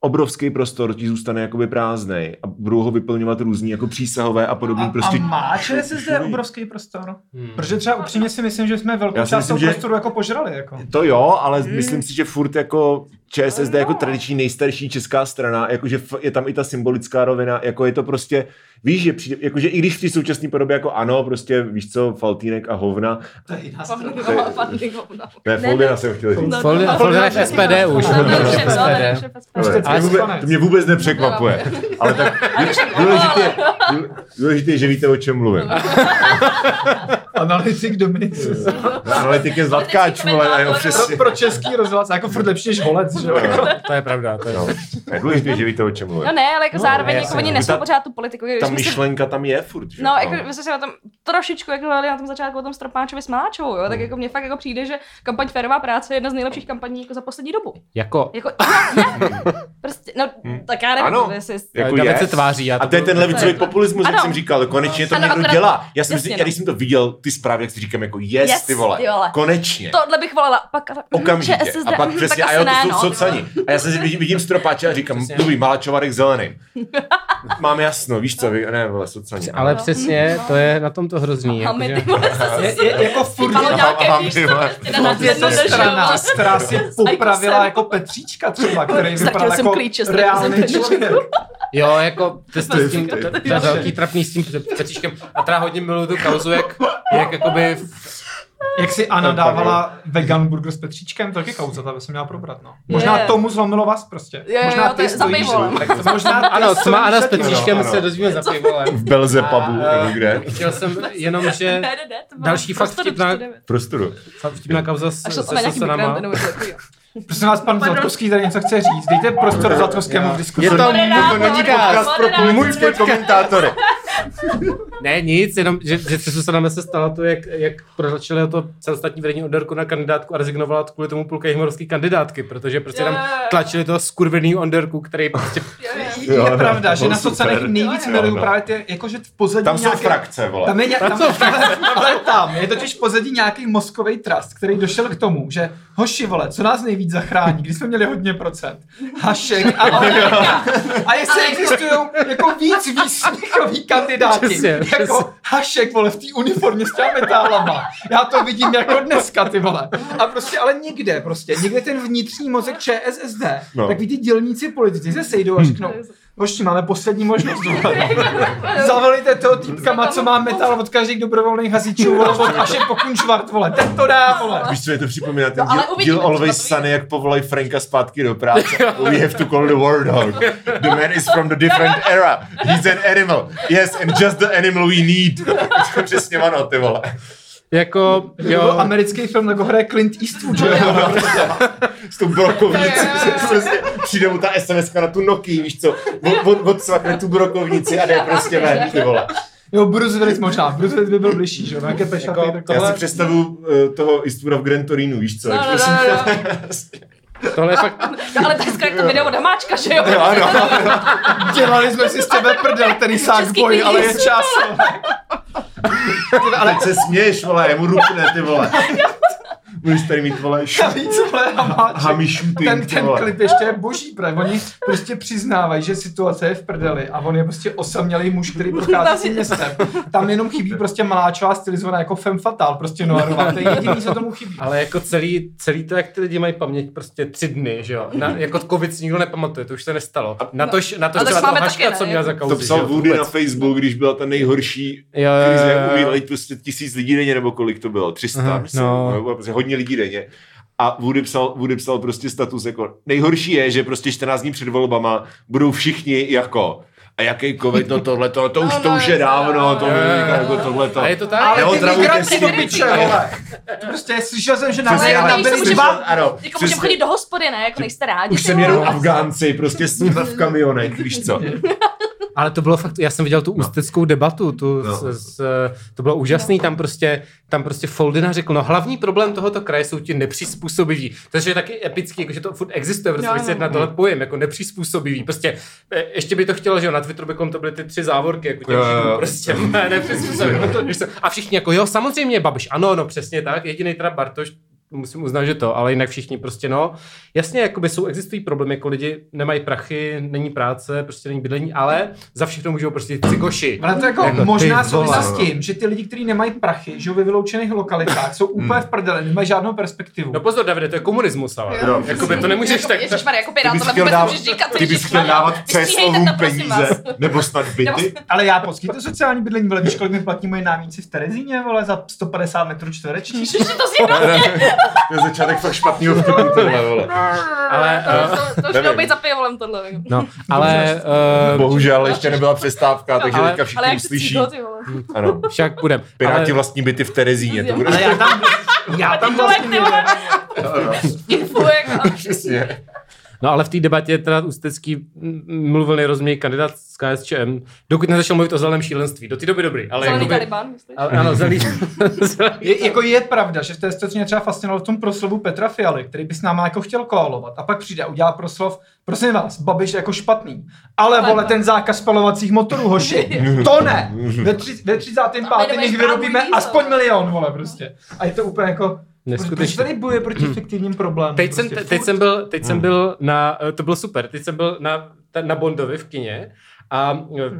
obrovský prostor ti zůstane jakoby prázdnej a budou ho vyplňovat různí jako přísahové a podobný a, prostě... a má ČSSD obrovský prostor? Hmm. Protože třeba upřímně si myslím, že jsme velkou část toho že- prostoru jako požrali. Jako. To jo, ale Hmm. myslím si, že furt jako ČSSD jako No. tradiční nejstarší česká strana, jakože je tam i ta symbolická rovina, jako je to prostě, víš, že přijde, jakože i když v té současné podobě jako ano, prostě víš co, Faltýnek a hovna, To je jiná je- no. ne, Foldina jsem chtěl říct. No, no, no, v no, SPD no, už, no, no, no, no, no, no, no, to, Ale mě vůbec, nepřekvapuje, ale tak důležité, je- důležité je, že víte, o čem mluvím. Analytik Dominik Analytik je zlatkáč, vole, a jo, pro, přesně. pro český rozhlas, jako furt lepší než holec, že jo? Jako. To je pravda, to je No, je důležité, že víte, o čem mluvím. No ne, ale jako No, zároveň jako oni no. nesou pořád tu politiku. Když Ta myšlenka tam je furt, že? No, jako my jsme se na tom trošičku jako na tom začátku o tom Stropáčovi s Maláčovou, jo, Hmm. tak jako mně fakt jako přijde, že kampaň Férová práce je jedna z nejlepších kampaní jako za poslední dobu. Jako, Jako, je, je. Prostě, no, tak já nevím, Ano. jestli... Jako David je. se tváří. Já A to je ten levicový populismus, jak jsem říkal, konečně to Ano, někdo akorát- dělá. Já jsem, jasně, si, já no. když jsem to viděl, ty zprávy, jak si říkám, jako yes, Yes, ty vole, ty vole. konečně. Tohle bych volala, pak ale- Okamžitě. A pak hm, přesně, a jo, to ne, jsou no. socani. A já jsem si vidím, vidím stropáče a říkám, mluví Malačovarek zelený. Mám jasno, víš co, vy, ne, vole, socani. Ale No. přesně, to je na tom to hrozný. A my jakože- ty vole zase Je, je, jako furt strana, která si popravila jsem. jako Petříčka třeba, který vypadal jako reálný člověk. Jo, jako To je- s tím, to je- to, to je velký trapný s tím Pecíškem. A teda hodně miluju tu kauzu, jak, jak jakoby Jak si Anna je dávala vegan burger s Petříčkem, to je taky kauza, ta by se měla probrat, no. Možná Je. tomu zlomilo vás prostě. Jo, Možná jo, to je za stojíš- pivolem. tak Možná ty Ano, co má Anna s Ano, ano. se dozvíme za pivolem. V Belzepubu, A, nebo kde? Chtěl jsem jenom, že Další fakt prostoru vtipná- 49. V prostoru. fakt vtipná kauza s, A šlo se to na nějaký sosanama. Prosím vás, pan. Zlatkovský tady něco chce říct. Dejte prostor Zlatkovskému v diskuzi. Je to To není podcast pro politické komentátory. Ne, nic, jenom, že, že se Susaname se stalo to, jak, jak protlačili to celostatní vedení Onderku na kandidátku a rezignovala kvůli tomu půlka jihmorovský kandidátky, protože prostě tam tlačili toho skurvený Onderku, který prostě. Je Jo, no, pravda, že na sociálních nejvíc miluju No. právě ty, jakože v pozadí Tam jsou nějaké- frakce, vole. Tam je, tam, tam, tam, je totiž v pozadí nějaký mozkový trust, který došel k tomu, že hoši vole, co nás nejvíc zachrání, když jsme měli hodně procent, Hašek a Amerika. A jestli existují jako víc výsměchový kandidáti, Přesně, jako přesně. Hašek, vole, v té uniformě s těma metálama. Já to vidím jako dneska, ty vole. A prostě, ale někde, prostě, někde ten vnitřní mozek ČSSD, No. tak ví ty dělníci politici se sejdou a řeknou, hoši, máme poslední možnost, vole. Zavolejte toho týpka, co má metal od každých dobrovolných hasičů, vole, od Aše Pokunčvart, vole, ten to dá, vole. Víš, co je to připomíná? Ten No, ale díl, díl Always Sunny, jak povolají Franka zpátky do práce. We have to call the war dog. The man is from the different era. He's an animal. Yes, and just the animal we need. To je přesně ono, ty vole. Jako, Jo. jo, americký film, jako hraje Clint Eastwood, že jo? S tou brokovnicí. Prostě přijde mu ta SMS na tu Nokia, víš co? Od, od, odsvakne tu brokovnici a jde prostě ven, ty vole. Jo, Bruce Willis možná, Bruce Willis by byl bližší, že jo? Nějaké pešaty, Jako tak Já Tohle- si představuju uh, toho Eastwooda v Gran Torinu, víš co? No, no, prostě- no, no. tohle je fakt, No, ale tak skvělé to video od Hamáčka, že jo? Jo, ano. Dělali jsme si s tebe prdel, ten Český boj, ale je čas. Ale se směješ, vole, jemu rupne, ty vole. Budeš tady mít, vole, šu, Navíc, vole, Hamáček. hami shooting, ten, ten vole. klip ještě je boží, protože oni prostě přiznávají, že situace je v prdeli a on je prostě osamělý muž, který prochází si městem. Tam jenom chybí prostě maláčová stylizovaná jako femme fatale, prostě noirová. To je jediný, co tomu chybí. ale jako celý, celý to, jak ty lidi mají paměť, prostě tři dny, že jo. Na, jako covid si nikdo nepamatuje, to už se nestalo. Na tož, na třeba to máme toho Haška, co ne? měl za kauzy, To psal že Woody na Facebook, když byla ta nejhorší krize, jo, jak jo. umírali prostě tisíc lidí denně, nebo kolik to bylo, 300, Aha, myslím, no. no. prostě hodně lidí denně. A Woody psal, Woody psal prostě status jako, nejhorší je, že prostě 14 dní před volbama budou všichni jako, a jaký covid, no tohle, to, to už, No, to no, už je je dávno, no. to jo, jo. jako tohle to. A je to tak? Ale ty migranty do piče, vole. To prostě slyšel jsem, že na byli můžeme- dva. ano, Jako můžeme chodit do hospody, ne? Jako nejste rádi. Už ty sem vole. jedou Afgánci, prostě s v kamionech, víš co. Ale to bylo fakt, já jsem viděl tu ústeckou debatu, tu, No. s, s, to bylo úžasný, tam prostě, tam prostě Foldina řekl, no hlavní problém tohoto kraje jsou ti nepřizpůsobiví. Takže je taky epický, jako že to furt existuje, prostě No, no, no. na tohle pojem, jako nepřizpůsobivý. Prostě e, ještě by to chtělo, že jo, na Twitteru bychom to byly ty tři závorky, jako těch židů, jo. prostě co? A všichni jako, jo, samozřejmě Babiš, ano, no přesně tak, jediný teda Bartoš, musím uznat, že to, ale jinak všichni prostě no. Jasně, jakoby jsou, existují problémy, jako lidi nemají prachy, není práce, prostě není bydlení, ale za všechno můžou prostě ty goši. Ale to jako, Jako možná souvisí s tím, že ty lidi, kteří nemají prachy, žijou ve vyloučených lokalitách, jsou úplně v prdeli, nemají žádnou perspektivu. No pozor, Davide, to je komunismus, ale. Jo. Jakoby to nemůžeš tak... Ježišmarja, jako pirát, Ty bys tohle chtěl vůbec říkat. ty bys chtěl dávat prosím peníze, nebo snad byty. Ale já poskytuju sociální bydlení, vole, víš, kolik mi platí moje námíci v Terezíně, vole, za 150 metrů čtverečních? Ježiši, to si To je začátek fakt špatného vtipu, tohle, vole. Ale, uh, to, to už mělo být za pivolem tohle. no, ale... Uh, Bohužel ještě nebyla přestávka, takže Ale- teďka všichni jak uslyší. Ano. však budem. Piráti ale, vlastní byty v Terezíně, to bude Ale já tam, já tam vlastně. Info, jako. přesně. No ale v té debatě teda Ústecký mluvil nejrozuměji kandidát z KSČM, dokud nezačal mluvit o zeleném šílenství. Do té doby dobrý, ale Zelený jakoby, Taliban, myslíš? ale, ano, zelený, Je, jako je pravda, že v té situaci mě třeba fascinovalo v tom proslovu Petra Fialy, který by s náma jako chtěl koalovat. A pak přijde a udělá proslov, prosím vás, Babiš jako špatný. Ale vole, ten zákaz spalovacích motorů, hoši, to ne. Ve, tři, ve 35. jdeme jich vyrobíme aspoň milion, vole, prostě. A je to úplně jako, proč, proč tady bojuje proti fiktivním problémům? Teď, jsem, prostě teď, furt? jsem byl, teď jsem byl na, to bylo super, teď jsem byl na, na Bondovi v kině a eh,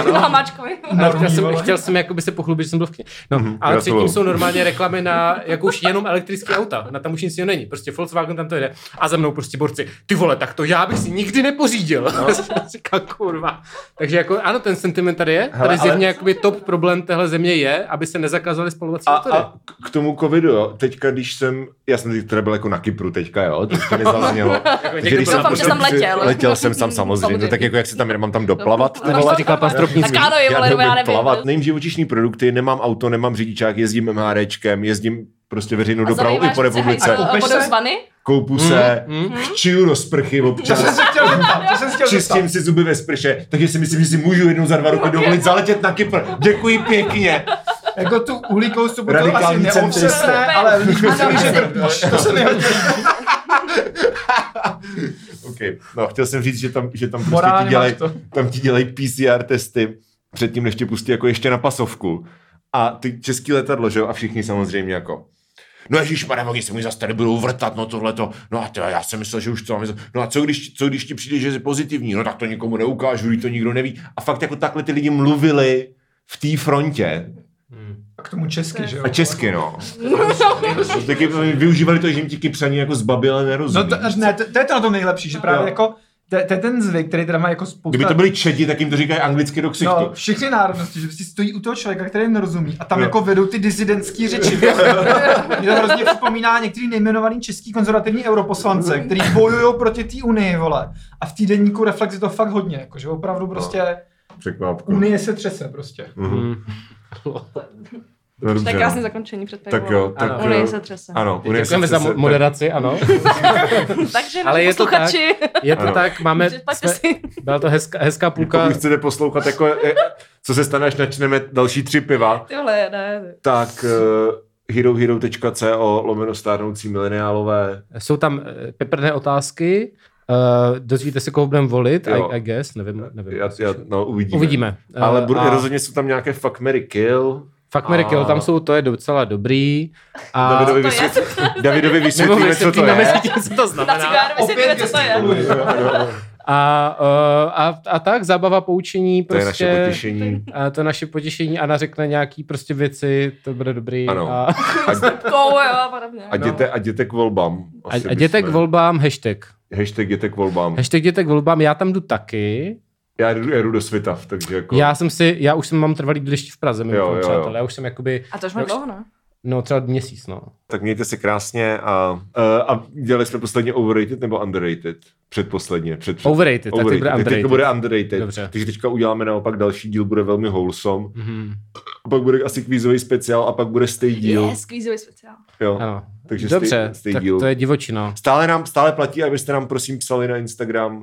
Ano. Hamáčkovi. Ale chtěl jsem, chtěl jsem jakoby se pochlubit, že jsem byl v kně. No, Mhm, ale předtím jsou normálně reklamy na jako už jenom elektrické auta. Na tam už nic jiného není. Prostě Volkswagen tam to jede. A za mnou prostě borci, ty vole, tak to já bych si nikdy nepořídil. No. Říkám, kurva. Takže jako, ano, ten sentiment tady je. Hele, Tady zjevně ale- jakoby top problém téhle země je, aby se nezakazovaly spalovací A, motory. a k- tomu covidu, jo, teďka, když jsem, já jsem teď teda byl jako na Kypru teďka, jo, to. Jako Takže když byl Doufám, že jsem letěl. Letěl jsem tam samozřejmě, Samozřejmě. tak jako jak se tam mám tam doplavat, ty No, vole. To Stropnický. Tak ano, je, vole, já já nevím. plavat, nejím živočišní produkty, nemám auto, nemám řidičák, jezdím MHDčkem, jezdím prostě veřejnou dopravu i po republice. Koupeš vodou se? Koupu se, Mm, chčiju do sprchy To občas. jsem se chtěl zeptat, to jsem se chtěl Čistím zeptat. si zuby ve sprše, takže si myslím, že si můžu jednou za dva roky dovolit zaletět na Kypr. Děkuji pěkně. Jako tu uhlíkovou stopu to asi centrista. ale lidi Ano, myslí, že přesně. to se nehodí. okay. No, chtěl jsem říct, že tam, že tam prostě ti dělají, to. tam ti dělají PCR testy předtím, než tě pustí jako ještě na pasovku. A ty český letadlo, že jo, a všichni samozřejmě jako No ježíš, oni se mi zase tady budou vrtat, no tohleto. No a tyjo, já jsem myslel, že už to mám. No a co když, co když ti přijde, že jsi pozitivní? No tak to nikomu neukážu, to nikdo neví. A fakt jako takhle ty lidi mluvili v té frontě. A k tomu česky, že jo? A česky, no. Taky využívali to, že jim ti kypřani jako zbabile nerozumí. No to, ne, to, to, je to na tom nejlepší, že právě Jo. jako to, to je ten zvyk, který teda má jako spousta... Kdyby to byli čedi, tak jim to říkají anglicky do ksichtu. No, všechny národnosti, že prostě stojí u toho člověka, který jim nerozumí a tam Jo. jako vedou ty disidentský řeči. Mě to hrozně připomíná některý nejmenovaný český konzervativní europoslance, který bojují proti té unii, vole. A v týdenníku Reflex je to fakt hodně, jako, že opravdu prostě Překvapku. unie se třese prostě. Mhm. Mm. No, dobře, To je no. krásné zakončení před Tak jo, tak Ano. Unie jo. se třese. Ano, Unie se Děkujeme za mo- tak- moderaci, ano. Takže Ale je to tak. posluchači, Je to Ano. tak, máme, jsme, byla to hezká, hezká půlka. Pokud chcete poslouchat, jako, eh, co se stane, až načneme další tři piva, Tyhle, ne. tak uh, herohero.co lomeno stárnoucí mileniálové. Jsou tam eh, peprné otázky, uh, dozvíte se, koho budeme volit, Jo. I, I guess, nevím. nevím Já, já, no, uvidíme. Uvidíme. Ale Eh, bude, a rozhodně jsou tam nějaké fuck, Mary kill. Fakt Mary Kill, a- tam jsou, to je docela dobrý. A Davidovi, vysvět... Davidovi vysvětlíme, co to je. mezi tím, co to Na znamená. cigáru vysvětlíme, co to je. A, uh, a, a tak, zábava, poučení, To je prostě. naše potěšení. A to je naše potěšení. Anna řekne nějaký prostě věci, to bude dobrý. Ano. A, A, a podobně. a, jděte, a jděte k volbám. a, Asi a jděte k bychom- volbám, hashtag. Hashtag jděte k volbám. Hashtag jděte k volbám, já tam jdu taky. Já jdu, já jdu do Svitav, takže jako... Já jsem si, já už jsem mám trvalý bydliště v Praze, Jo, mimochodem, jo, jo. přátelé. Já už jsem jakoby, A to už já má dlouho, ne? No třeba měsíc, no. Tak mějte se krásně a, a dělali jsme posledně overrated nebo underrated? Předposledně. Před, před, Overrated, tak teď bude Tak underrated. teďka bude underrated. Dobře. Takže teďka uděláme naopak další díl, bude velmi wholesome. Mhm. A pak bude asi kvízový speciál a pak bude stay díl. Je, squeezeový speciál. Jo. Ano. Takže Dobře, stay, stay tak díl. to je divočina. Stále nám stále platí, abyste nám prosím psali na Instagram, uh,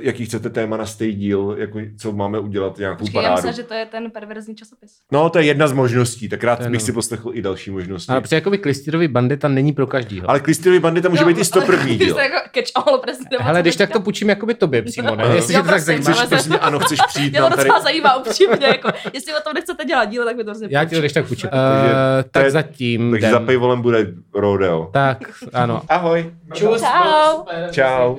jaký chcete téma na stay díl, jako, co máme udělat, nějakou Počkej, já parádu. myslím, že to je ten perverzní časopis. No, to je jedna z možností, tak rád bych no. si poslechl i další možnosti. Ale protože jakoby Klistyrovi bandita není pro každýho. Ale Klistyrovi bandita může být i 101. díl. Jako catch all prostě. nebo Hele, když tak to půjčím jakoby tobě přímo, ne? Jo, Jestli tě to tak prosím, zajímá. Chceš, ano, chceš přijít Mě to tady. docela zajímá, upřímně, jako, jestli o tom nechcete dělat díl, tak by to hrozně Já ti to když tak půjčím. Takže to tak je- zatím Takže za pivolem bude rodeo. Tak, ano. Ahoj. Čus, Čau. Čau.